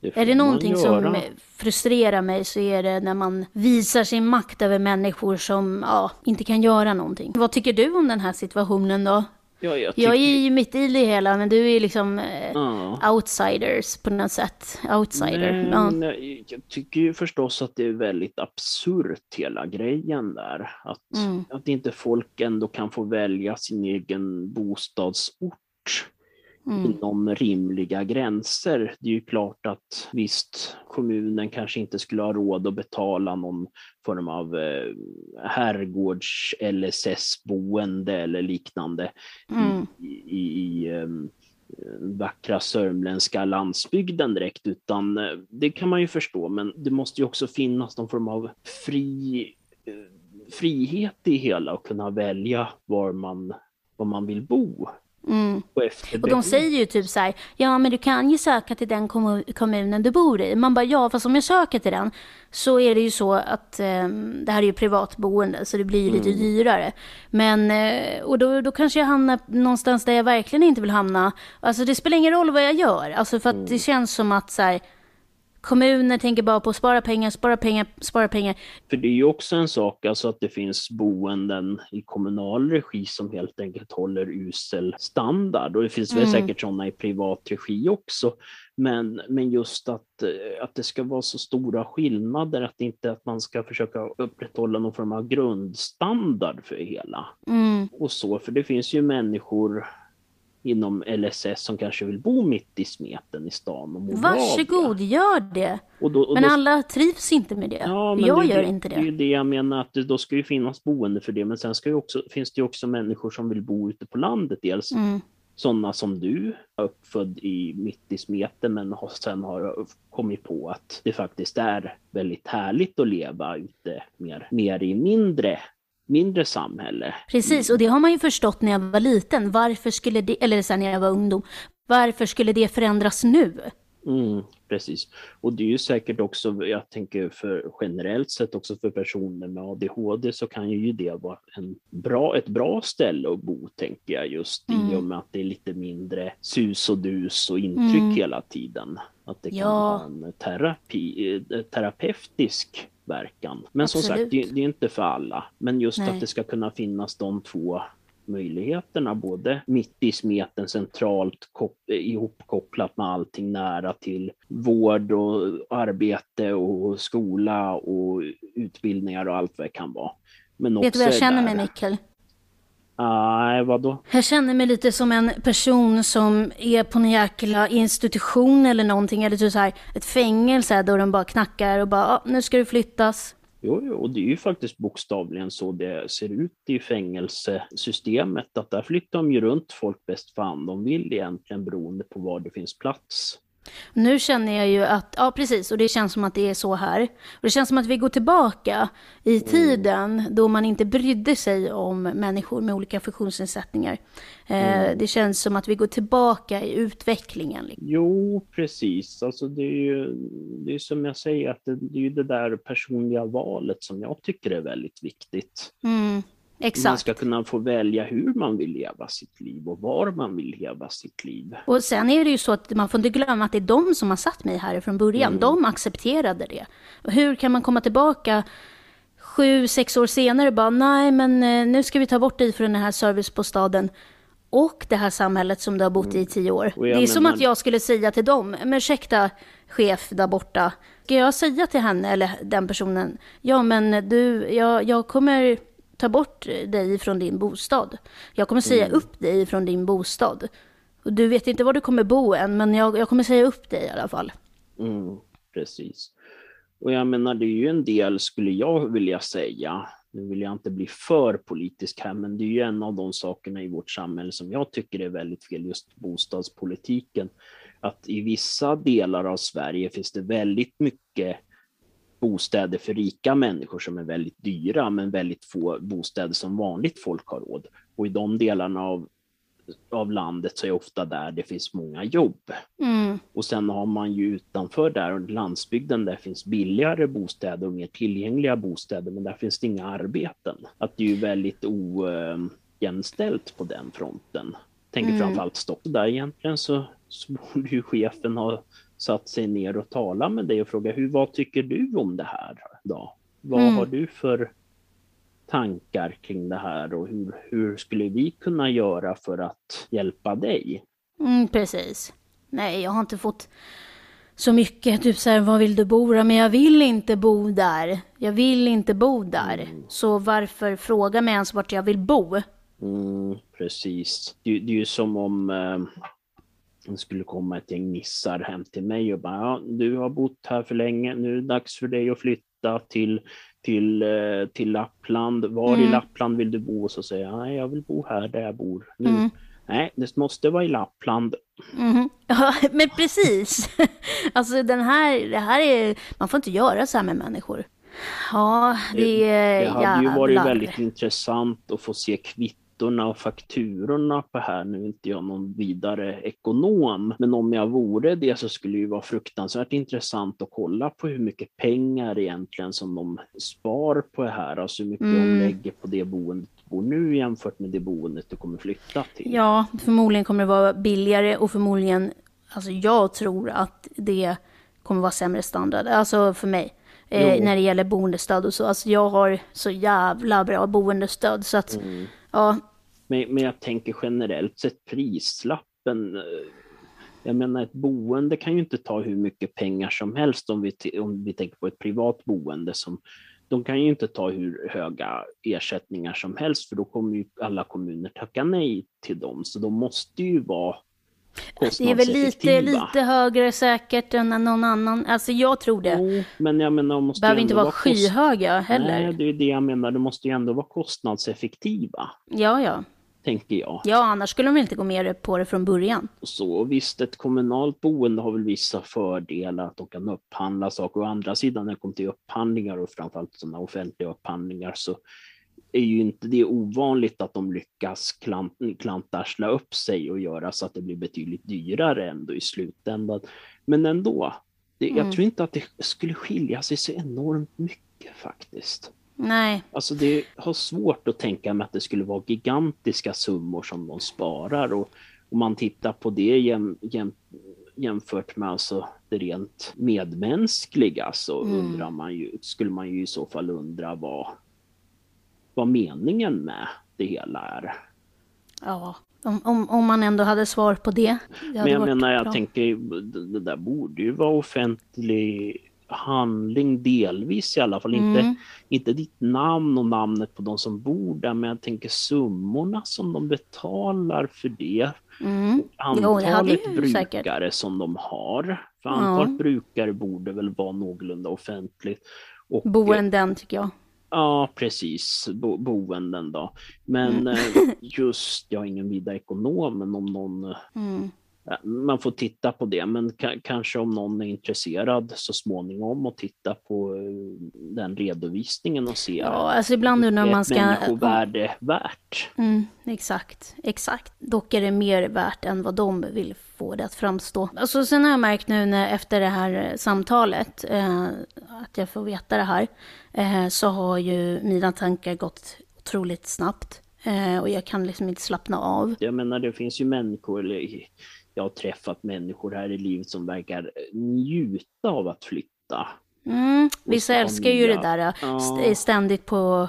S1: det är det någonting som frustrerar mig så är det när man visar sin makt över människor som ja, inte kan göra någonting. Vad tycker du om den här situationen då? Ja, jag, tycker... jag, är ju mitt i det hela, men du är liksom eh, ja. outsiders på något sätt. Outsider.
S2: Men, ja. Jag tycker ju förstås att det är väldigt absurt hela grejen där. Att, mm. att inte folk ändå kan få välja sin egen bostadsort mm. inom rimliga gränser. Det är ju klart att visst, kommunen kanske inte skulle ha råd att betala någon form av eh, herrgårds LSS-boende eller liknande mm. i, i, i um, vackra sörmländska landsbygden direkt, utan eh, det kan man ju förstå, men det måste ju också finnas någon form av fri, eh, frihet i hela och kunna välja var man, var man vill bo.
S1: Mm. Och de säger ju typ så här, ja men du kan ju söka till den kommunen du bor i. Man bara, ja fast om jag söker till den så är det ju så att eh, det här är ju privatboende så det blir ju lite mm. dyrare. Men, eh, och då, då kanske jag hamnar någonstans där jag verkligen inte vill hamna. Alltså det spelar ingen roll vad jag gör, alltså för att mm. det känns som att så här, Kommuner tänker bara på att spara pengar, spara pengar, spara pengar.
S2: För det är ju också en sak alltså att det finns boenden i kommunal regi som helt enkelt håller usel standard och det finns mm. väl säkert sådana i privat regi också. Men, men just att, eh, att det ska vara så stora skillnader, att inte att man ska försöka upprätthålla någon form av grundstandard för hela. Mm. Och så, för det finns ju människor inom LSS som kanske vill bo mitt i smeten i stan och må
S1: Varsågod, gör det! Och då, och men då... alla trivs inte med det. Ja, men jag det, gör inte det.
S2: Det är ju det jag menar, att det, då ska ju finnas boende för det, men sen ska ju också, finns det ju också människor som vill bo ute på landet. Dels mm. sådana som du, uppfödd i, mitt i smeten, men har, sen har kommit på att det faktiskt är väldigt härligt att leva ute mer, mer i mindre mindre samhälle.
S1: Precis, och det har man ju förstått när jag var liten. Varför skulle det, eller sen när jag var ungdom, varför skulle det förändras nu?
S2: Mm, precis. Och det är ju säkert också, jag tänker för generellt sett också för personer med ADHD så kan ju det vara en bra, ett bra ställe att bo, tänker jag, just mm. i och med att det är lite mindre sus och dus och intryck mm. hela tiden. Att det kan ja. ha en terapi, eh, terapeutisk verkan. Men Absolut. som sagt, det, det, är inte för alla. Men just Nej. att det ska kunna finnas de två möjligheterna, både mitt i smeten centralt ihopkopplat med allting nära till vård och arbete och skola och utbildningar och allt vad det kan vara.
S1: Men Vet du vad jag känner mig Mikkel?
S2: Nej, vadå?
S1: Jag känner mig lite som en person som är på en jäkla institution eller någonting, eller typ så här, ett fängelse då de bara knackar och bara, ah, nu ska du flyttas.
S2: Jo, jo, och det är ju faktiskt bokstavligen så det ser ut i fängelsesystemet, att där flyttar de ju runt folk bäst fan de vill egentligen beroende på var det finns plats.
S1: Nu känner jag ju att, ja precis, och det känns som att det är så här. Och det känns som att vi går tillbaka i mm. tiden då man inte brydde sig om människor med olika funktionsnedsättningar. Eh, mm. det känns som att vi går tillbaka i utvecklingen.
S2: Liksom. Jo, precis. Alltså det är ju det är som jag säger, att det, det är ju det där personliga valet som jag tycker är väldigt viktigt.
S1: Mm. Exakt.
S2: Man ska kunna få välja hur man vill leva sitt liv och var man vill leva sitt liv.
S1: Och sen är det ju så att man får inte glömma att det är de som har satt mig här från början. Mm. De accepterade det. Hur kan man komma tillbaka sju, sex år senare och bara nej men eh, nu ska vi ta bort dig från den här servicebostaden. och det här samhället som du har bott i i tio år. Det är som
S2: menar-
S1: att jag skulle säga till dem, men ursäkta chef där borta, ska jag säga till henne eller den personen, ja men du, jag, jag kommer ta bort dig från din bostad. Jag kommer säga upp dig från din bostad. Och du vet inte var du kommer bo än, men jag, jag kommer säga upp dig i alla fall.
S2: Mm, precis. Och jag menar, det är ju en del, skulle jag vilja säga, nu vill jag inte bli för politisk här, men det är ju en av de sakerna i vårt samhälle som jag tycker är väldigt fel, just bostadspolitiken. Att i vissa delar av Sverige finns det väldigt mycket bostäder för rika människor som är väldigt dyra, men väldigt få bostäder som vanligt folk har råd. Och i de delarna av, av landet så är ofta där det finns många jobb.
S1: Mm,
S2: Och sen har man ju utanför där, landsbygden, där finns billigare bostäder och mer tillgängliga bostäder, men där finns det inga arbeten. Att det är ju väldigt ojämställt på den fronten. Tänker
S1: Mm.
S2: framförallt Stockholm. Där egentligen så, så borde ju chefen ha satt sig ner och talat med dig och frågat hur, vad tycker du om det här då? Vad
S1: Mm.
S2: har du för tankar kring det här och hur, hur skulle vi kunna göra för att hjälpa dig?
S1: mm, precis. Nej, jag har inte fått så mycket, typ så här, var vill du bo då? Men jag vill inte bo där. Jag vill inte bo där. Så varför fråga mig ens vart jag vill bo?
S2: Mm, precis. Det, det är ju som om eh, det skulle komma ett gäng nissar hem till mig och bara, ja, du har bott här för länge, nu är det dags för dig att flytta till, till, eh, till Lappland. Var i
S1: Mm.
S2: Lappland vill du bo? Och så säger jag, nej, jag vill bo här där jag bor nu.
S1: Mm.
S2: Nej, det måste vara i Lappland.
S1: Mhm. Ja, men precis. Alltså den här, det här är, man får inte göra så här med människor. Ja, det är
S2: Det hade ju varit väldigt intressant att få se kvittorna och fakturorna på här. Nu är inte jag någon vidare ekonom, men om jag vore det så skulle det ju vara fruktansvärt intressant att kolla på hur mycket pengar egentligen som de spar på det här, alltså hur mycket
S1: Mm.
S2: de lägger på det boendet bor nu jämfört med det boendet du kommer flytta till.
S1: Ja, förmodligen kommer det vara billigare och förmodligen, alltså jag tror att det kommer vara sämre standard, alltså för mig. Eh, när det gäller boendestöd och så. Alltså jag har så jävla bra boendestöd så att,
S2: Mm.
S1: ja,
S2: Men, men jag tänker generellt sett prislappen. eh, Jag menar ett boende kan ju inte ta hur mycket pengar som helst om vi, om vi tänker på ett privat boende. Som, de kan ju inte ta hur höga ersättningar som helst för då kommer ju alla kommuner tacka nej till dem. Så de måste ju vara
S1: det är väl lite, lite högre säkert än någon annan. Alltså jag tror det.
S2: Jo, men jag menar, måste ju
S1: Behöver inte vara
S2: kost-
S1: skyhöga heller.
S2: Nej, det är det jag menar. De måste ju ändå vara kostnadseffektiva,
S1: Ja, ja.
S2: Tänker jag.
S1: Ja, annars skulle de inte gå med på det från början.
S2: så. Visst, ett kommunalt boende har väl vissa fördelar att de kan upphandla saker. Å andra sidan när det kommer till upphandlingar och framförallt sådana offentliga upphandlingar så är ju inte det ovanligt att de lyckas klant, klantarsla upp sig och göra så att det blir betydligt dyrare ändå i slutändan. Men ändå, det,
S1: Mm.
S2: jag tror inte att det skulle skilja sig så enormt mycket faktiskt.
S1: Nej,
S2: Alltså det har svårt att tänka mig att det skulle vara gigantiska summor som de sparar och om man tittar på det jäm, jäm, jämfört med alltså det rent medmänskliga så
S1: Mm.
S2: undrar man ju, skulle man ju i så fall undra vad, vad meningen med det hela är.
S1: ja. Om, om, om man ändå hade svar på det. det
S2: Men jag menar, jag
S1: bra.
S2: tänker, det, det där borde ju vara offentlig handling delvis i alla fall. Inte,
S1: Mm.
S2: inte ditt namn och namnet på de som bor där, men jag tänker summorna som de betalar för det.
S1: Mm. Jo, det
S2: Antalet brukare
S1: säkert.
S2: som de har. För
S1: Ja.
S2: antalet brukare borde väl vara någorlunda offentligt. Och,
S1: Boenden tycker jag.
S2: Ja, precis. Bo boenden då. Men
S1: Mm.
S2: eh, just, jag är ingen vidare ekonom, men om någon eh,
S1: Mm.
S2: Man får titta på det, men ka- kanske om någon är intresserad så småningom och titta på eh, den redovisningen och se
S1: Ja, alltså ibland
S2: är
S1: man ska...
S2: människovärde värt.
S1: Mm, exakt, exakt. Dock är det mer värt än vad de vill få det att framstå. Alltså sen har jag märkt nu när, efter det här eh, samtalet, eh, att jag får veta det här, eh, så har ju mina tankar gått otroligt snabbt. Eh, och jag kan liksom inte slappna av.
S2: Jag menar, det finns ju människor, eller jag har träffat människor här i livet som verkar njuta av att flytta.
S1: Mm, vissa älskar ju det där,
S2: Ja.
S1: st- ständigt på,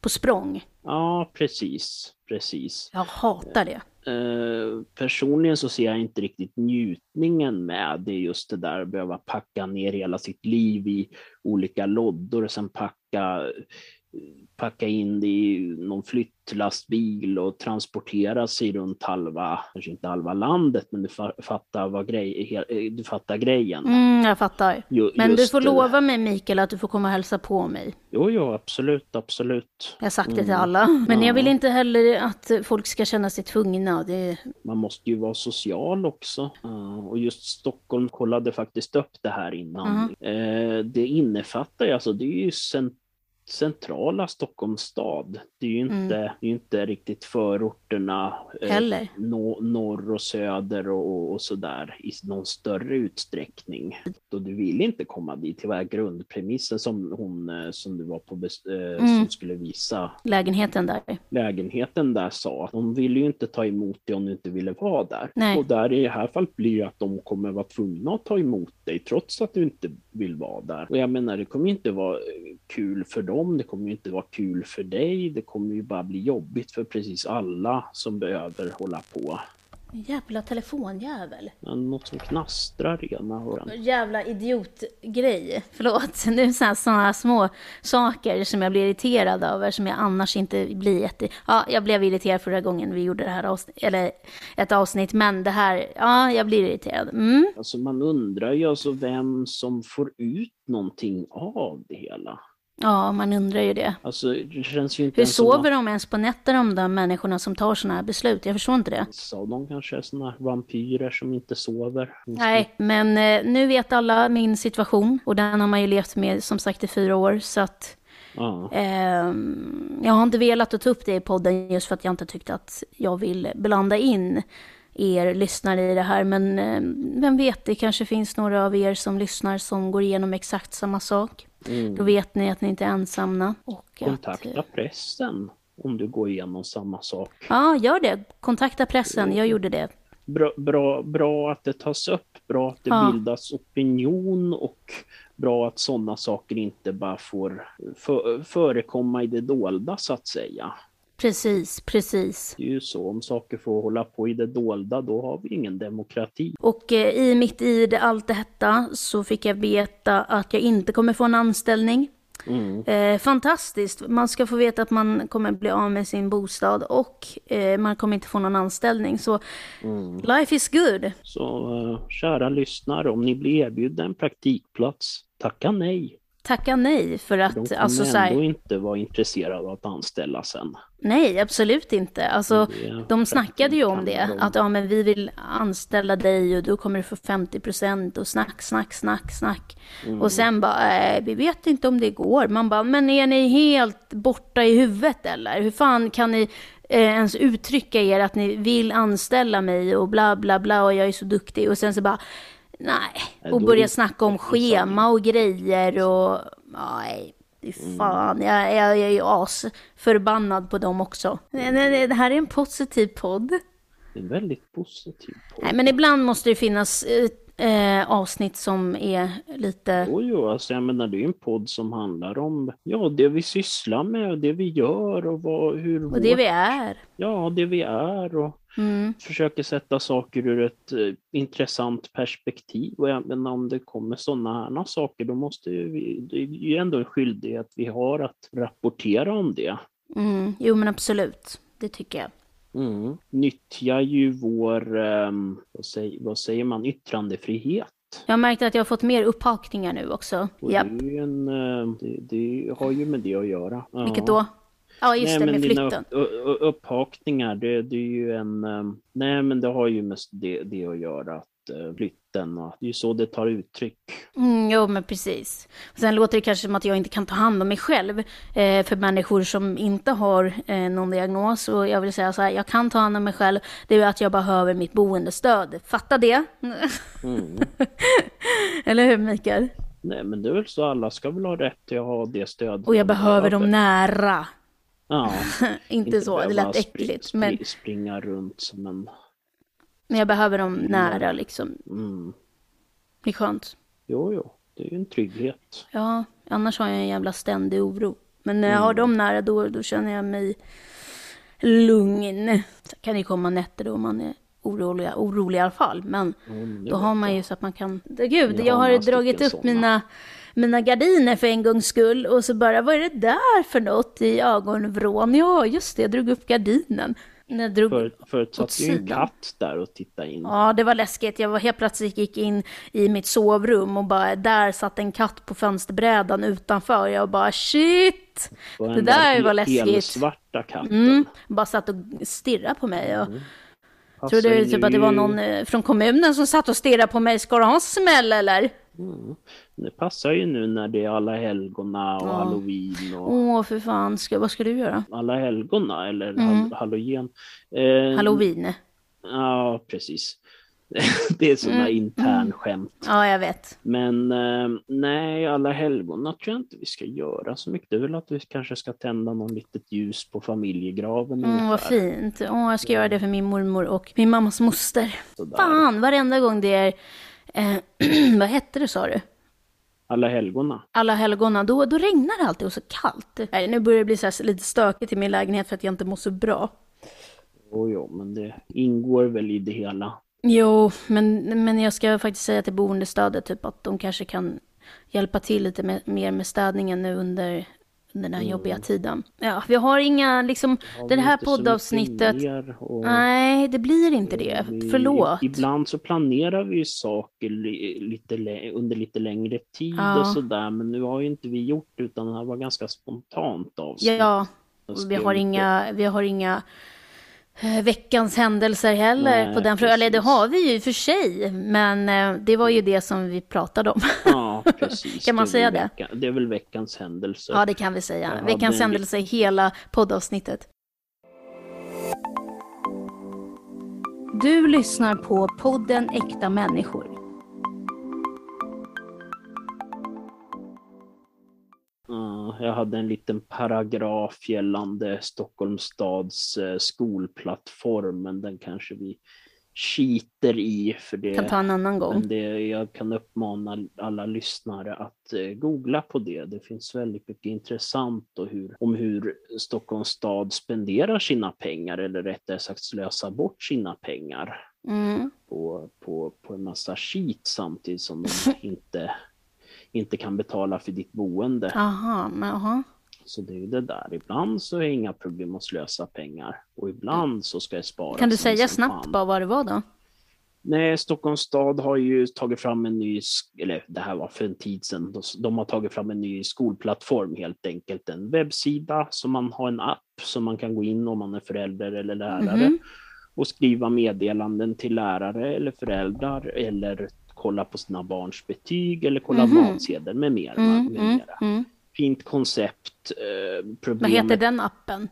S1: på språng.
S2: Ja, precis, precis.
S1: Jag hatar det.
S2: Eh, personligen så ser jag inte riktigt njutningen med det just det där att behöva packa ner hela sitt liv i olika lådor och sen packa packa in det i någon flyttlastbil och transportera sig runt halva, kanske inte halva landet, men du fattar, vad grej, du fattar grejen.
S1: Mm, jag fattar. Ju, men du får lova mig Mikael att du får komma och hälsa på mig.
S2: Jo, jo, absolut, absolut.
S1: Jag har sagt det till mm. alla, men ja. jag vill inte heller att folk ska känna sig tvungna. Det...
S2: Man måste ju vara social också. och just Stockholm kollade faktiskt upp det här innan. Mm. det innefattar ju, alltså det är ju cent centrala Stockholms stad. Det är ju inte, mm. är inte riktigt förorterna
S1: eh,
S2: no, norr och söder och, och sådär i någon större utsträckning. Och du vill inte komma dit, det var grundpremissen som hon eh, som du var på eh, mm. som skulle visa.
S1: Lägenheten där.
S2: Lägenheten där sa att de ville ju inte ta emot dig om du inte ville vara där.
S1: Nej.
S2: Och där i det här fallet blir det att de kommer vara tvungna att ta emot dig trots att du inte vill vara där. Och jag menar, det kommer inte vara kul för dem, det kommer inte vara kul för dig, det kommer ju bara bli jobbigt för precis alla som behöver hålla på.
S1: Jävla telefonjävel.
S2: något som knastrar ena
S1: hörn. Jävla idiotgrej. Förlåt. Nu är sådana små saker som jag blir irriterad över som jag annars inte blir jätte... Ja, jag blev irriterad förra gången vi gjorde det här avsnitt, eller ett avsnitt, men det här, ja, jag blir irriterad. Mm.
S2: Alltså man undrar ju alltså vem som får ut någonting av det hela.
S1: Ja, man undrar ju det.
S2: Alltså, det känns ju inte
S1: Hur sover de ens på nätter de där människorna som tar sådana här beslut? Jag förstår inte det.
S2: Så de kanske är sådana vampyrer som inte sover.
S1: Nej, men eh, nu vet alla min situation och den har man ju levt med som sagt i fyra år så att
S2: Ja.
S1: Eh, jag har inte velat att ta upp det i podden just för att jag inte tyckte att jag vill blanda in er lyssnare i det här. Men eh, vem vet, det kanske finns några av er som lyssnar som går igenom exakt samma sak. Mm. Då vet ni att ni inte är ensamma. Och
S2: Kontakta
S1: att,
S2: pressen om du går igenom samma sak.
S1: Ja, gör det. Kontakta pressen. Jag gjorde det.
S2: Bra, bra, bra att det tas upp, bra att det ja. bildas opinion och bra att sådana saker inte bara får för, förekomma i det dolda så att säga.
S1: Precis, precis.
S2: Det är ju så, om saker får hålla på i det dolda, då har vi ingen demokrati.
S1: Och eh, i mitt i allt detta så fick jag veta att jag inte kommer få en anställning.
S2: Mm.
S1: Eh, fantastiskt. Man ska få veta att man kommer bli av med sin bostad och eh, man kommer inte få någon anställning. Så mm. life is good.
S2: Så eh, kära lyssnare, om ni blir erbjudna en praktikplats, tacka nej
S1: tacka nej för att... De
S2: kommer
S1: alltså,
S2: ändå så här, inte vara intresserade av att anställa sen.
S1: Nej, absolut inte. Alltså, de snackade ju om det, att ja, men vi vill anställa dig och då kommer du få 50 procent och snack, snack, snack, snack. Mm. Och sen bara, äh, vi vet inte om det går. Man bara, men är ni helt borta i huvudet eller? Hur fan kan ni eh, ens uttrycka er att ni vill anställa mig och bla bla bla och jag är så duktig och sen så bara Nej, och börja snacka om schema och grejer och... Nej, mm. fan. Jag, jag, jag är ju asförbannad på dem också. Det, här är en positiv podd.
S2: En väldigt positiv podd.
S1: Nej, men ibland måste det finnas eh, avsnitt som är lite...
S2: Jo, jo, alltså jag menar det är en podd som handlar om ja, det vi sysslar med, det vi gör och vad, hur...
S1: Och vårt... det vi är.
S2: Ja, det vi är och
S1: Mm.
S2: Försöker sätta saker ur ett uh, intressant perspektiv. Och även om det kommer sådana här saker, då måste vi, det är ju ändå en skyldighet vi har att rapportera om det.
S1: Mm. Jo men absolut, det tycker jag.
S2: Mm. Nyttjar ju vår, um, vad, säger, vad säger man, yttrandefrihet.
S1: Jag har märkt att jag har fått mer upphakningar nu också.
S2: Och det, en, uh, det, det, har ju med det att göra.
S1: Vilket då? Ja, just nej, det, med flytten.
S2: Upp, upphakningar, det, det, är ju en... Um, nej, men det har ju med det, det att göra, att uh, flytten och det är ju så det tar uttryck.
S1: Mm, jo, men precis. Sen låter det kanske som att jag inte kan ta hand om mig själv eh, för människor som inte har eh, någon diagnos. Och jag vill säga så här, jag kan ta hand om mig själv, det är att jag behöver mitt boendestöd. Fatta det!
S2: Mm.
S1: Eller hur, Mikael?
S2: Nej, men det är väl så alla ska väl ha rätt till att ha det stöd.
S1: Och jag behöver dem nära.
S2: Ja,
S1: inte, inte så, det lät äckligt.
S2: Spring, men... Springa runt som en...
S1: Men jag behöver dem nära liksom.
S2: Mm.
S1: Det är skönt.
S2: Jo, jo, det är ju en trygghet.
S1: Ja, annars har jag en jävla ständig oro. Men när jag mm. har dem nära då, då känner jag mig lugn. Sen kan det ju komma nätter då man är orolig, orolig i alla fall. Men
S2: Mm,
S1: då har man ju så att man kan... Gud,
S2: Jag
S1: jag
S2: har
S1: dragit upp
S2: såna.
S1: mina, mina gardiner för en gångs skull och så bara, vad är det där för något i ögonvrån? Ja, just det, jag drog upp gardinen. När jag drog...
S2: För, förut satt ju en katt där och tittade in.
S1: Ja, det var läskigt. Jag var helt plötsligt gick in i mitt sovrum och bara, där satt en katt på fönsterbrädan utanför. Jag bara, shit!
S2: Den
S1: det där var
S2: he-
S1: läskigt.
S2: helsvarta katten.
S1: Mm, bara satt och stirrade på mig. Och
S2: Passar
S1: trodde
S2: ju
S1: typ att det var någon eh, från kommunen som satt och stirrade på mig. Ska du ha en smäll eller?
S2: Det passar ju nu när det är alla helgona och halloween och
S1: Åh, för fan. Ska, vad ska du göra?
S2: alla helgona eller
S1: Mm.
S2: halogen. Eh,
S1: Halloween?
S2: Ja, precis. det är sådana
S1: Mm.
S2: internskämt.
S1: Ja, jag vet.
S2: Men eh, nej, alla helgona tror jag inte vi ska göra så mycket. Det är väl att vi kanske ska tända någon litet ljus på familjegraven
S1: Mm, vad fint. Åh, jag ska göra det för min mormor och min mammas moster.
S2: Sådär.
S1: Fan, varenda gång det är... Eh, vad hette det sa du?
S2: Alla helgona.
S1: Alla helgona, då, då regnar det alltid och så kallt. Nej, nu börjar det bli så här lite stökigt i min lägenhet för att jag inte mår så bra.
S2: Jo, jo, men det ingår väl i det hela.
S1: Jo, men, men jag ska faktiskt säga till boendestödet typ att de kanske kan hjälpa till lite med, mer med städningen nu under den här jobbiga tiden. Ja, vi har inga, liksom,
S2: Har
S1: det här poddavsnittet.
S2: och-
S1: Nej, det blir inte det.
S2: Vi-
S1: Förlåt.
S2: Ibland så planerar vi ju saker li, lite, under lite längre tid
S1: Ja.
S2: och sådär, men nu har ju inte vi gjort utan det här var ganska spontant avsnitt.
S1: Ja,
S2: Jag
S1: vi har inga, vi har inga veckans händelser heller
S2: Nej,
S1: på den frågan. Eller det har vi ju i och för sig, men eh, det var ju det som vi pratade om.
S2: Ja, precis.
S1: Kan man
S2: är
S1: säga det?
S2: Vecka, det är väl veckans händelse.
S1: Ja, det kan vi säga.
S2: Jag
S1: Veckans
S2: en-
S1: händelse i hela poddavsnittet. Du lyssnar på podden Äkta människor.
S2: Jag hade en liten paragraf gällande Stockholms stads eh, skolplattform, men den kanske vi skiter i. För det,
S1: Kan ta en annan gång.
S2: det, jag kan uppmana alla lyssnare att eh, googla på det. Det finns väldigt mycket intressant och hur, om hur Stockholms stad spenderar sina pengar, eller rättare sagt slösar bort sina pengar
S1: Mm.
S2: på, på, på en massa skit samtidigt som de inte, inte kan betala för ditt boende.
S1: Aha, men aha.
S2: Så det är ju det där. Ibland så är det inga problem att slösa pengar och ibland så ska det sparas.
S1: Kan du säga snabbt bara vad det var då?
S2: Nej, Stockholms stad har ju tagit fram en ny, eller det här var för en tid sedan, de, har tagit fram en ny skolplattform helt enkelt. En webbsida som man har en app som man kan gå in om man är förälder eller lärare
S1: Mhm.
S2: och skriva meddelanden till lärare eller föräldrar eller kolla på sina barns betyg eller kolla
S1: Mhm.
S2: matsedel med mera.
S1: Mm,
S2: med
S1: mm,
S2: mera.
S1: mm.
S2: Fint koncept. Eh,
S1: Vad heter den appen?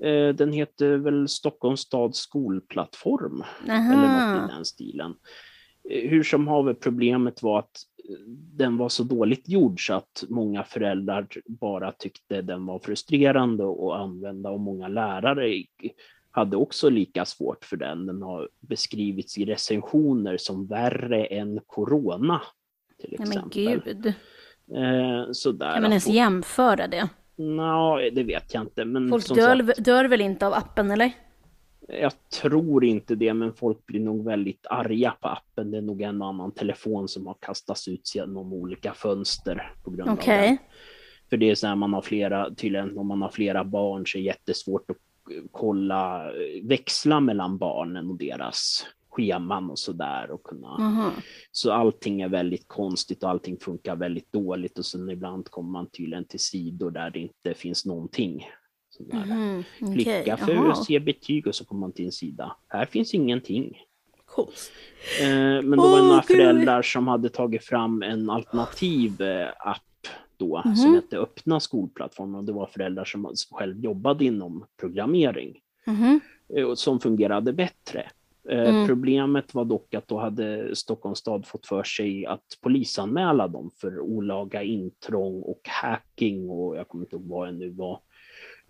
S2: Eh, Den heter väl Stockholms stads skolplattform eller något
S1: Aha.
S2: i den stilen. Eh, Hur som haver, problemet var att eh, den var så dåligt gjord så att många föräldrar bara tyckte den var frustrerande att använda och många lärare hade också lika svårt för den. Den har beskrivits i recensioner som värre än corona. Till
S1: Nej men
S2: exempel.
S1: gud.
S2: Eh, sådär.
S1: Kan man ens jämföra det?
S2: Nå, det vet jag inte. Men
S1: Folk dör,
S2: sagt,
S1: dör väl inte av appen eller?
S2: Jag tror inte det, men folk blir nog väldigt arga på appen. Det är nog en och annan telefon som har kastats ut genom olika fönster på grund av
S1: Okej.
S2: den. För det är så här, man har flera, tydligen om man har flera barn så är det jättesvårt att kolla, eh, växla mellan barnen och deras scheman och sådär och kunna
S1: Aha.
S2: så allting är väldigt konstigt och allting funkar väldigt dåligt och sen ibland kommer man tydligen till sidor där det inte finns någonting. Sådär.
S1: Mhm,
S2: Klicka
S1: okej,
S2: för att se betyg och så kommer man till en sida. Här finns ingenting.
S1: Coolt.
S2: Eh, men då var det några
S1: gud.
S2: föräldrar som hade tagit fram en alternativ eh, app då
S1: Mhm.
S2: som hette Öppna skolplattformen och det var föräldrar som själv jobbade inom programmering och som fungerade bättre. Eh,
S1: Mm.
S2: Problemet var dock att då hade Stockholms stad fått för sig att polisanmäla dem för olaga intrång och hacking och jag kommer inte ihåg vad det nu var.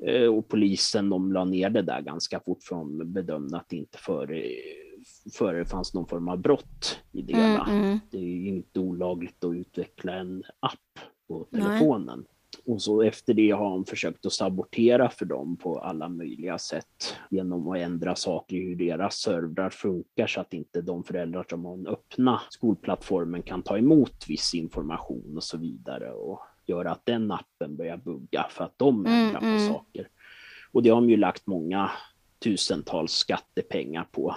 S2: Eh, Och polisen de la ner det där ganska fort för de bedömde att det inte före, före fanns någon form av brott i det
S1: Mm,
S2: hela.
S1: mm.
S2: Det är inte olagligt att utveckla en app på
S1: Nej.
S2: telefonen. Och så efter det har han försökt att sabotera för dem på alla möjliga sätt genom att ändra saker i hur deras servrar funkar så att inte de föräldrar som har den öppna skolplattformen kan ta emot viss information och så vidare och göra att den appen börjar bugga för att de
S1: Mm,
S2: ändrar på
S1: mm.
S2: saker. Och det har de ju lagt många tusentals skattepengar på.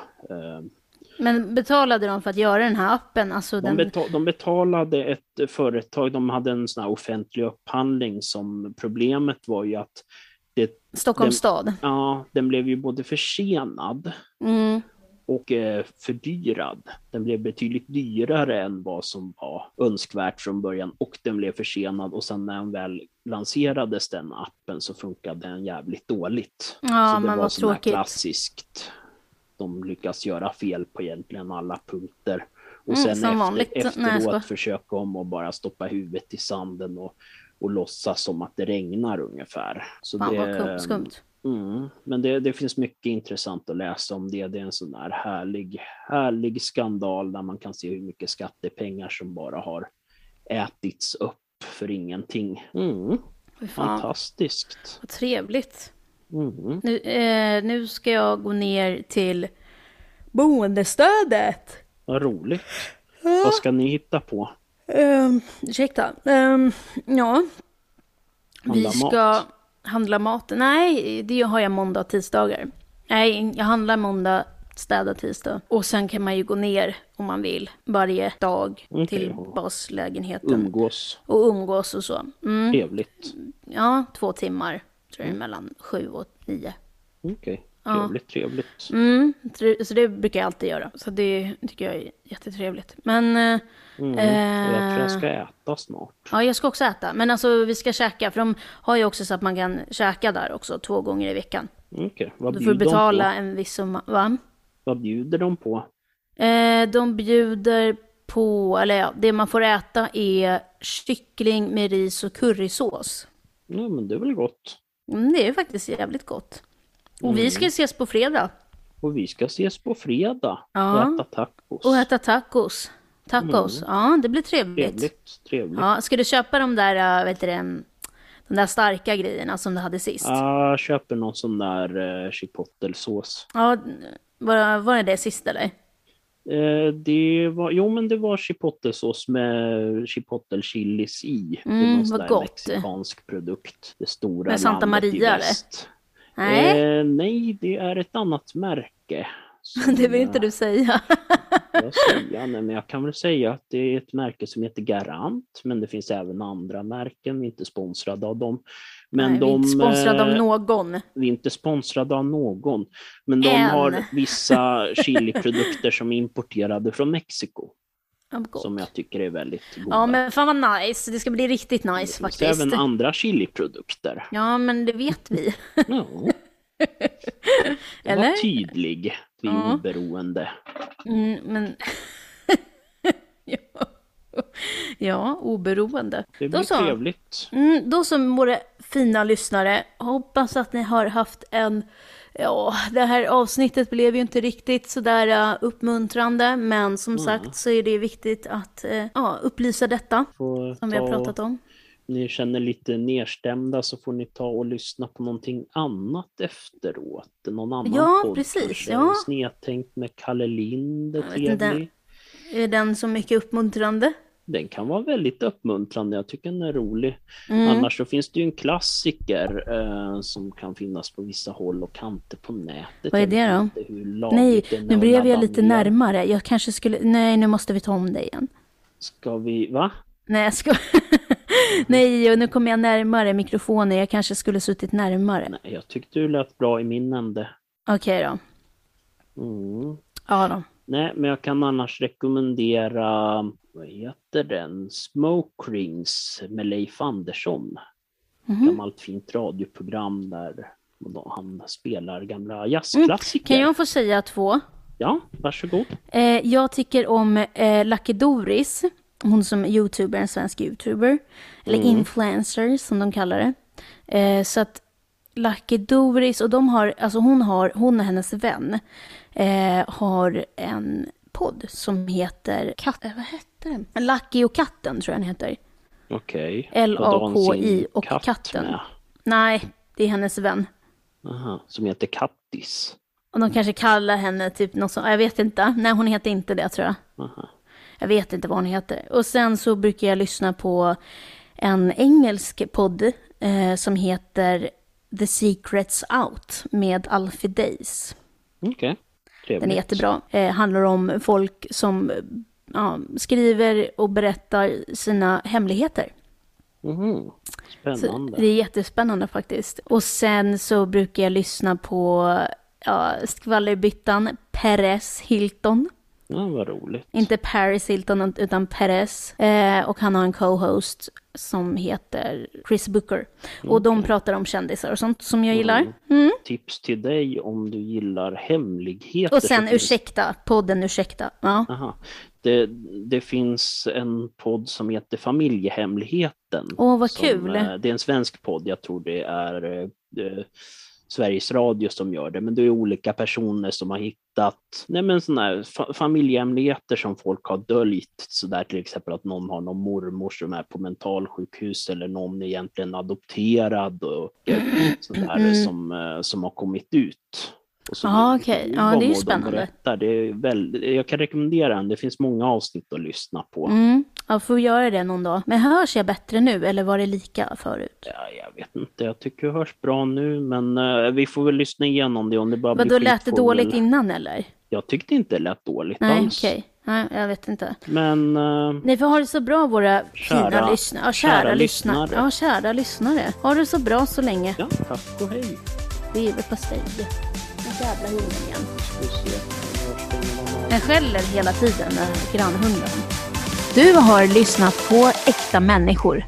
S2: Eh,
S1: Men betalade de för att göra den här appen? Alltså
S2: De, betal, de betalade ett företag, de hade en sån offentlig upphandling som problemet var ju att det,
S1: Stockholms
S2: den-
S1: stad?
S2: ja, den blev ju både försenad
S1: Mm.
S2: och eh, fördyrad. Den blev betydligt dyrare än vad som var önskvärt från början och den blev försenad och sen när den väl lanserades den appen så funkade den jävligt dåligt.
S1: Ja,
S2: så det
S1: men
S2: var
S1: vad tråkigt.
S2: klassiskt. De lyckas göra fel på egentligen alla punkter. Och
S1: Mm,
S2: sen efter,
S1: vanligt. Nej,
S2: efteråt
S1: skojar.
S2: försöka om och bara stoppa huvudet i sanden och, och låtsas som att det regnar ungefär. Så
S1: Fan
S2: det,
S1: vad kum- skumt.
S2: Mm, men det, det finns mycket intressant att läsa om det. Det är en sån där härlig, härlig skandal där man kan se hur mycket skattepengar som bara har ätits upp för ingenting. Mm, fantastiskt.
S1: vad trevligt.
S2: Mm.
S1: Nu, eh, nu ska jag gå ner till boendestödet.
S2: Vad roligt. Vad ska ni hitta på?
S1: Um, ursäkta. Um, ja. Vi
S2: Handla
S1: ska
S2: mat?
S1: handla mat. Nej, det har jag måndag och tisdagar. Nej, jag handlar måndag, städar tisdag. Och sen kan man ju gå ner om man vill varje dag
S2: Okej.
S1: till baslägenheten.
S2: Umgås.
S1: Och umgås och så. Mm.
S2: Trevligt.
S1: Ja, två timmar tror jag mellan sju och nio.
S2: Okej, trevligt, trevligt.
S1: Mm, så- det brukar jag alltid göra. Så det tycker jag är jättetrevligt. Men eh,
S2: Mm. Och Jag tror jag ska äta snart.
S1: ja, jag ska också äta. Men alltså vi ska käka, för de har ju också så att man kan käka där också två gånger i veckan.
S2: Okej, vad
S1: Då får du
S2: bjuder de
S1: betala
S2: på?
S1: en viss summa, va?
S2: Vad bjuder de på?
S1: Eh, de bjuder på, eller ja, det man får äta är kyckling med ris och currysås.
S2: Ja, men det är väl gott.
S1: Mm, det är faktiskt jävligt gott. Och vi ska ses på fredag
S2: Och vi ska ses på fredag
S1: Ja.
S2: och äta tacos.
S1: och äta tacos. Tacos, ja det blir trevligt.
S2: Trevligt, trevligt.
S1: Ja, ska du köpa de där, äh, vet du det, de där starka grejerna som du hade sist? Ja,
S2: Jag köper någon sån där eh, chipotle-sås.
S1: var, var det det sist eller?
S2: Eh, det var, jo men det var chipotle-sås med chipotle chilis i. det
S1: Mm,
S2: var en
S1: vad gott.
S2: mexikansk produkt. Det stora
S1: Med Santa Maria, eller? Nej,
S2: Eh, nej, det är ett annat märke.
S1: det vill
S2: som,
S1: inte du säga.
S2: Jag säga, nej, men jag kan väl säga att det är ett märke som heter Garant, men det finns även andra märken, vi är inte sponsrade av dem. Men
S1: Nej, vi är
S2: de,
S1: inte sponsrade av
S2: eh,
S1: någon.
S2: vi är inte sponsrade av någon, men de
S1: Än.
S2: har vissa chiliprodukter som är importerade från Mexiko, som jag tycker är väldigt goda.
S1: Ja, men fan vad nice. Det ska bli riktigt
S2: det
S1: nice
S2: finns
S1: faktiskt.
S2: även andra chiliprodukter.
S1: Ja, men det vet vi.
S2: Ja.
S1: Eller?
S2: Var tydlig, är
S1: Ja.
S2: oberoende.
S1: Mm, men... ja. ja, oberoende.
S2: Det
S1: Då
S2: blir
S1: så.
S2: trevligt.
S1: Mm, då som våra fina lyssnare, hoppas att ni har haft en... Ja, det här avsnittet blev ju inte riktigt sådär uh, uppmuntrande, men som
S2: Mm.
S1: sagt så är det viktigt att uh, ja, upplysa detta,
S2: Får
S1: som vi har
S2: ta-
S1: pratat om.
S2: Ni känner lite nedstämda så får ni ta och lyssna på någonting annat efteråt. Någon annan
S1: Ja,
S2: podd
S1: precis,
S2: kanske.
S1: ja.
S2: Snedtänkt med Kalle Lind är trevlig.
S1: Är den så mycket uppmuntrande?
S2: Den kan vara väldigt uppmuntrande, jag tycker den är rolig.
S1: Mm.
S2: Annars så finns det ju en klassiker eh, som kan finnas på vissa håll och kanter på nätet.
S1: Vad är det då? Nej, nu blev jag lite närmare. Jag kanske skulle... Nej, nu måste vi ta om det igen.
S2: Ska vi, va?
S1: Nej, jag ska... Nej, och nu kommer jag närmare mikrofonen. Jag kanske skulle suttit närmare.
S2: Nej, jag tyckte du lät bra i min ände.
S1: Okej då.
S2: Mm.
S1: Ja då.
S2: Nej, men jag kan annars rekommendera, vad heter den, Smoke Rings med Leif Andersson.
S1: Mhm.
S2: Gammalt fint radioprogram där han spelar gamla jazzklassiker.
S1: Mm. Kan jag få säga två?
S2: Ja, varsågod.
S1: Eh, jag tycker om eh, Lucky Doris. Hon som är youtuber, en svensk youtuber. Eller influencer som de kallar det. Eh, så att Lucky Doris, och de har, alltså hon har, hon och hennes vän, eh, har en podd som heter, katt, eh, vad hette den? Lucky och katten tror jag den heter.
S2: Okej.
S1: L-A-K-I och
S2: katt
S1: katten.
S2: med?
S1: Nej, det är hennes vän.
S2: Aha, som heter Kattis.
S1: Och de kanske kallar henne typ något sånt, jag vet inte. Nej, hon heter inte det tror jag.
S2: Aha.
S1: Jag vet inte vad hon heter. Och sen så brukar jag lyssna på en engelsk podd eh, som heter The Secrets Out med Alfie Days.
S2: Okej. Trevligt.
S1: Den är jättebra. Eh, handlar om folk som ja, skriver och berättar sina hemligheter. Så
S2: Spännande.
S1: det är jättespännande faktiskt. Och sen så brukar jag lyssna på ja, skvallerbyttan Perez Hilton.
S2: Ja, vad roligt.
S1: Inte Paris Hilton utan Perez. Eh, och han har en co-host som heter Chris Booker. Och de pratar om kändisar och sånt som jag gillar. Mm.
S2: Tips till dig om du gillar hemligheter.
S1: Och sen
S2: finns-
S1: Ursäkta, podden Ursäkta. Ja.
S2: Aha. Det, det finns en podd som heter Familjehemligheten.
S1: Åh, vad
S2: som,
S1: kul.
S2: eh, Det är en svensk podd, jag tror det är eh, Sveriges Radio som gör det, men det är olika personer som har hittat nej men såna här fa- familjehemligheter som folk har döljt. Så där till exempel att någon har någon mormor som är på mentalsjukhus eller någon egentligen adopterad och sådär
S1: Mm.
S2: som, eh, som har kommit ut. Så
S1: Ja,
S2: blir
S1: okej.
S2: det
S1: Ja, det är ju
S2: de
S1: spännande.
S2: berättar. Det är väldigt, jag kan rekommendera den, det finns många avsnitt att lyssna på.
S1: Mm. Jag får göra det någon dag. Men hörs jag bättre nu eller var det lika förut?
S2: Ja, jag vet inte, jag tycker det hörs bra nu, men eh, vi får väl lyssna igenom det om det bara
S1: Vadå,
S2: blir
S1: lät det
S2: vi
S1: dåligt
S2: väl-
S1: innan eller?
S2: Jag tyckte inte det lät dåligt
S1: Nej,
S2: alls.
S1: okej. Nej, jag vet inte.
S2: Men eh,
S1: Ni får ha det så bra våra
S2: Kära-
S1: fina lyssnare. Ja, kära,
S2: kära
S1: lyssnare.
S2: lyssnare.
S1: Ja, kära lyssnare. Ha det så bra så länge.
S2: ja, tack och hej.
S1: Leverpastej. Den jävla hunden igen.
S2: Vi vi?
S1: Den skäller hela tiden, den grannhunden. Du har lyssnat på Äkta människor.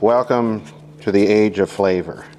S3: Welcome to the age of flavor.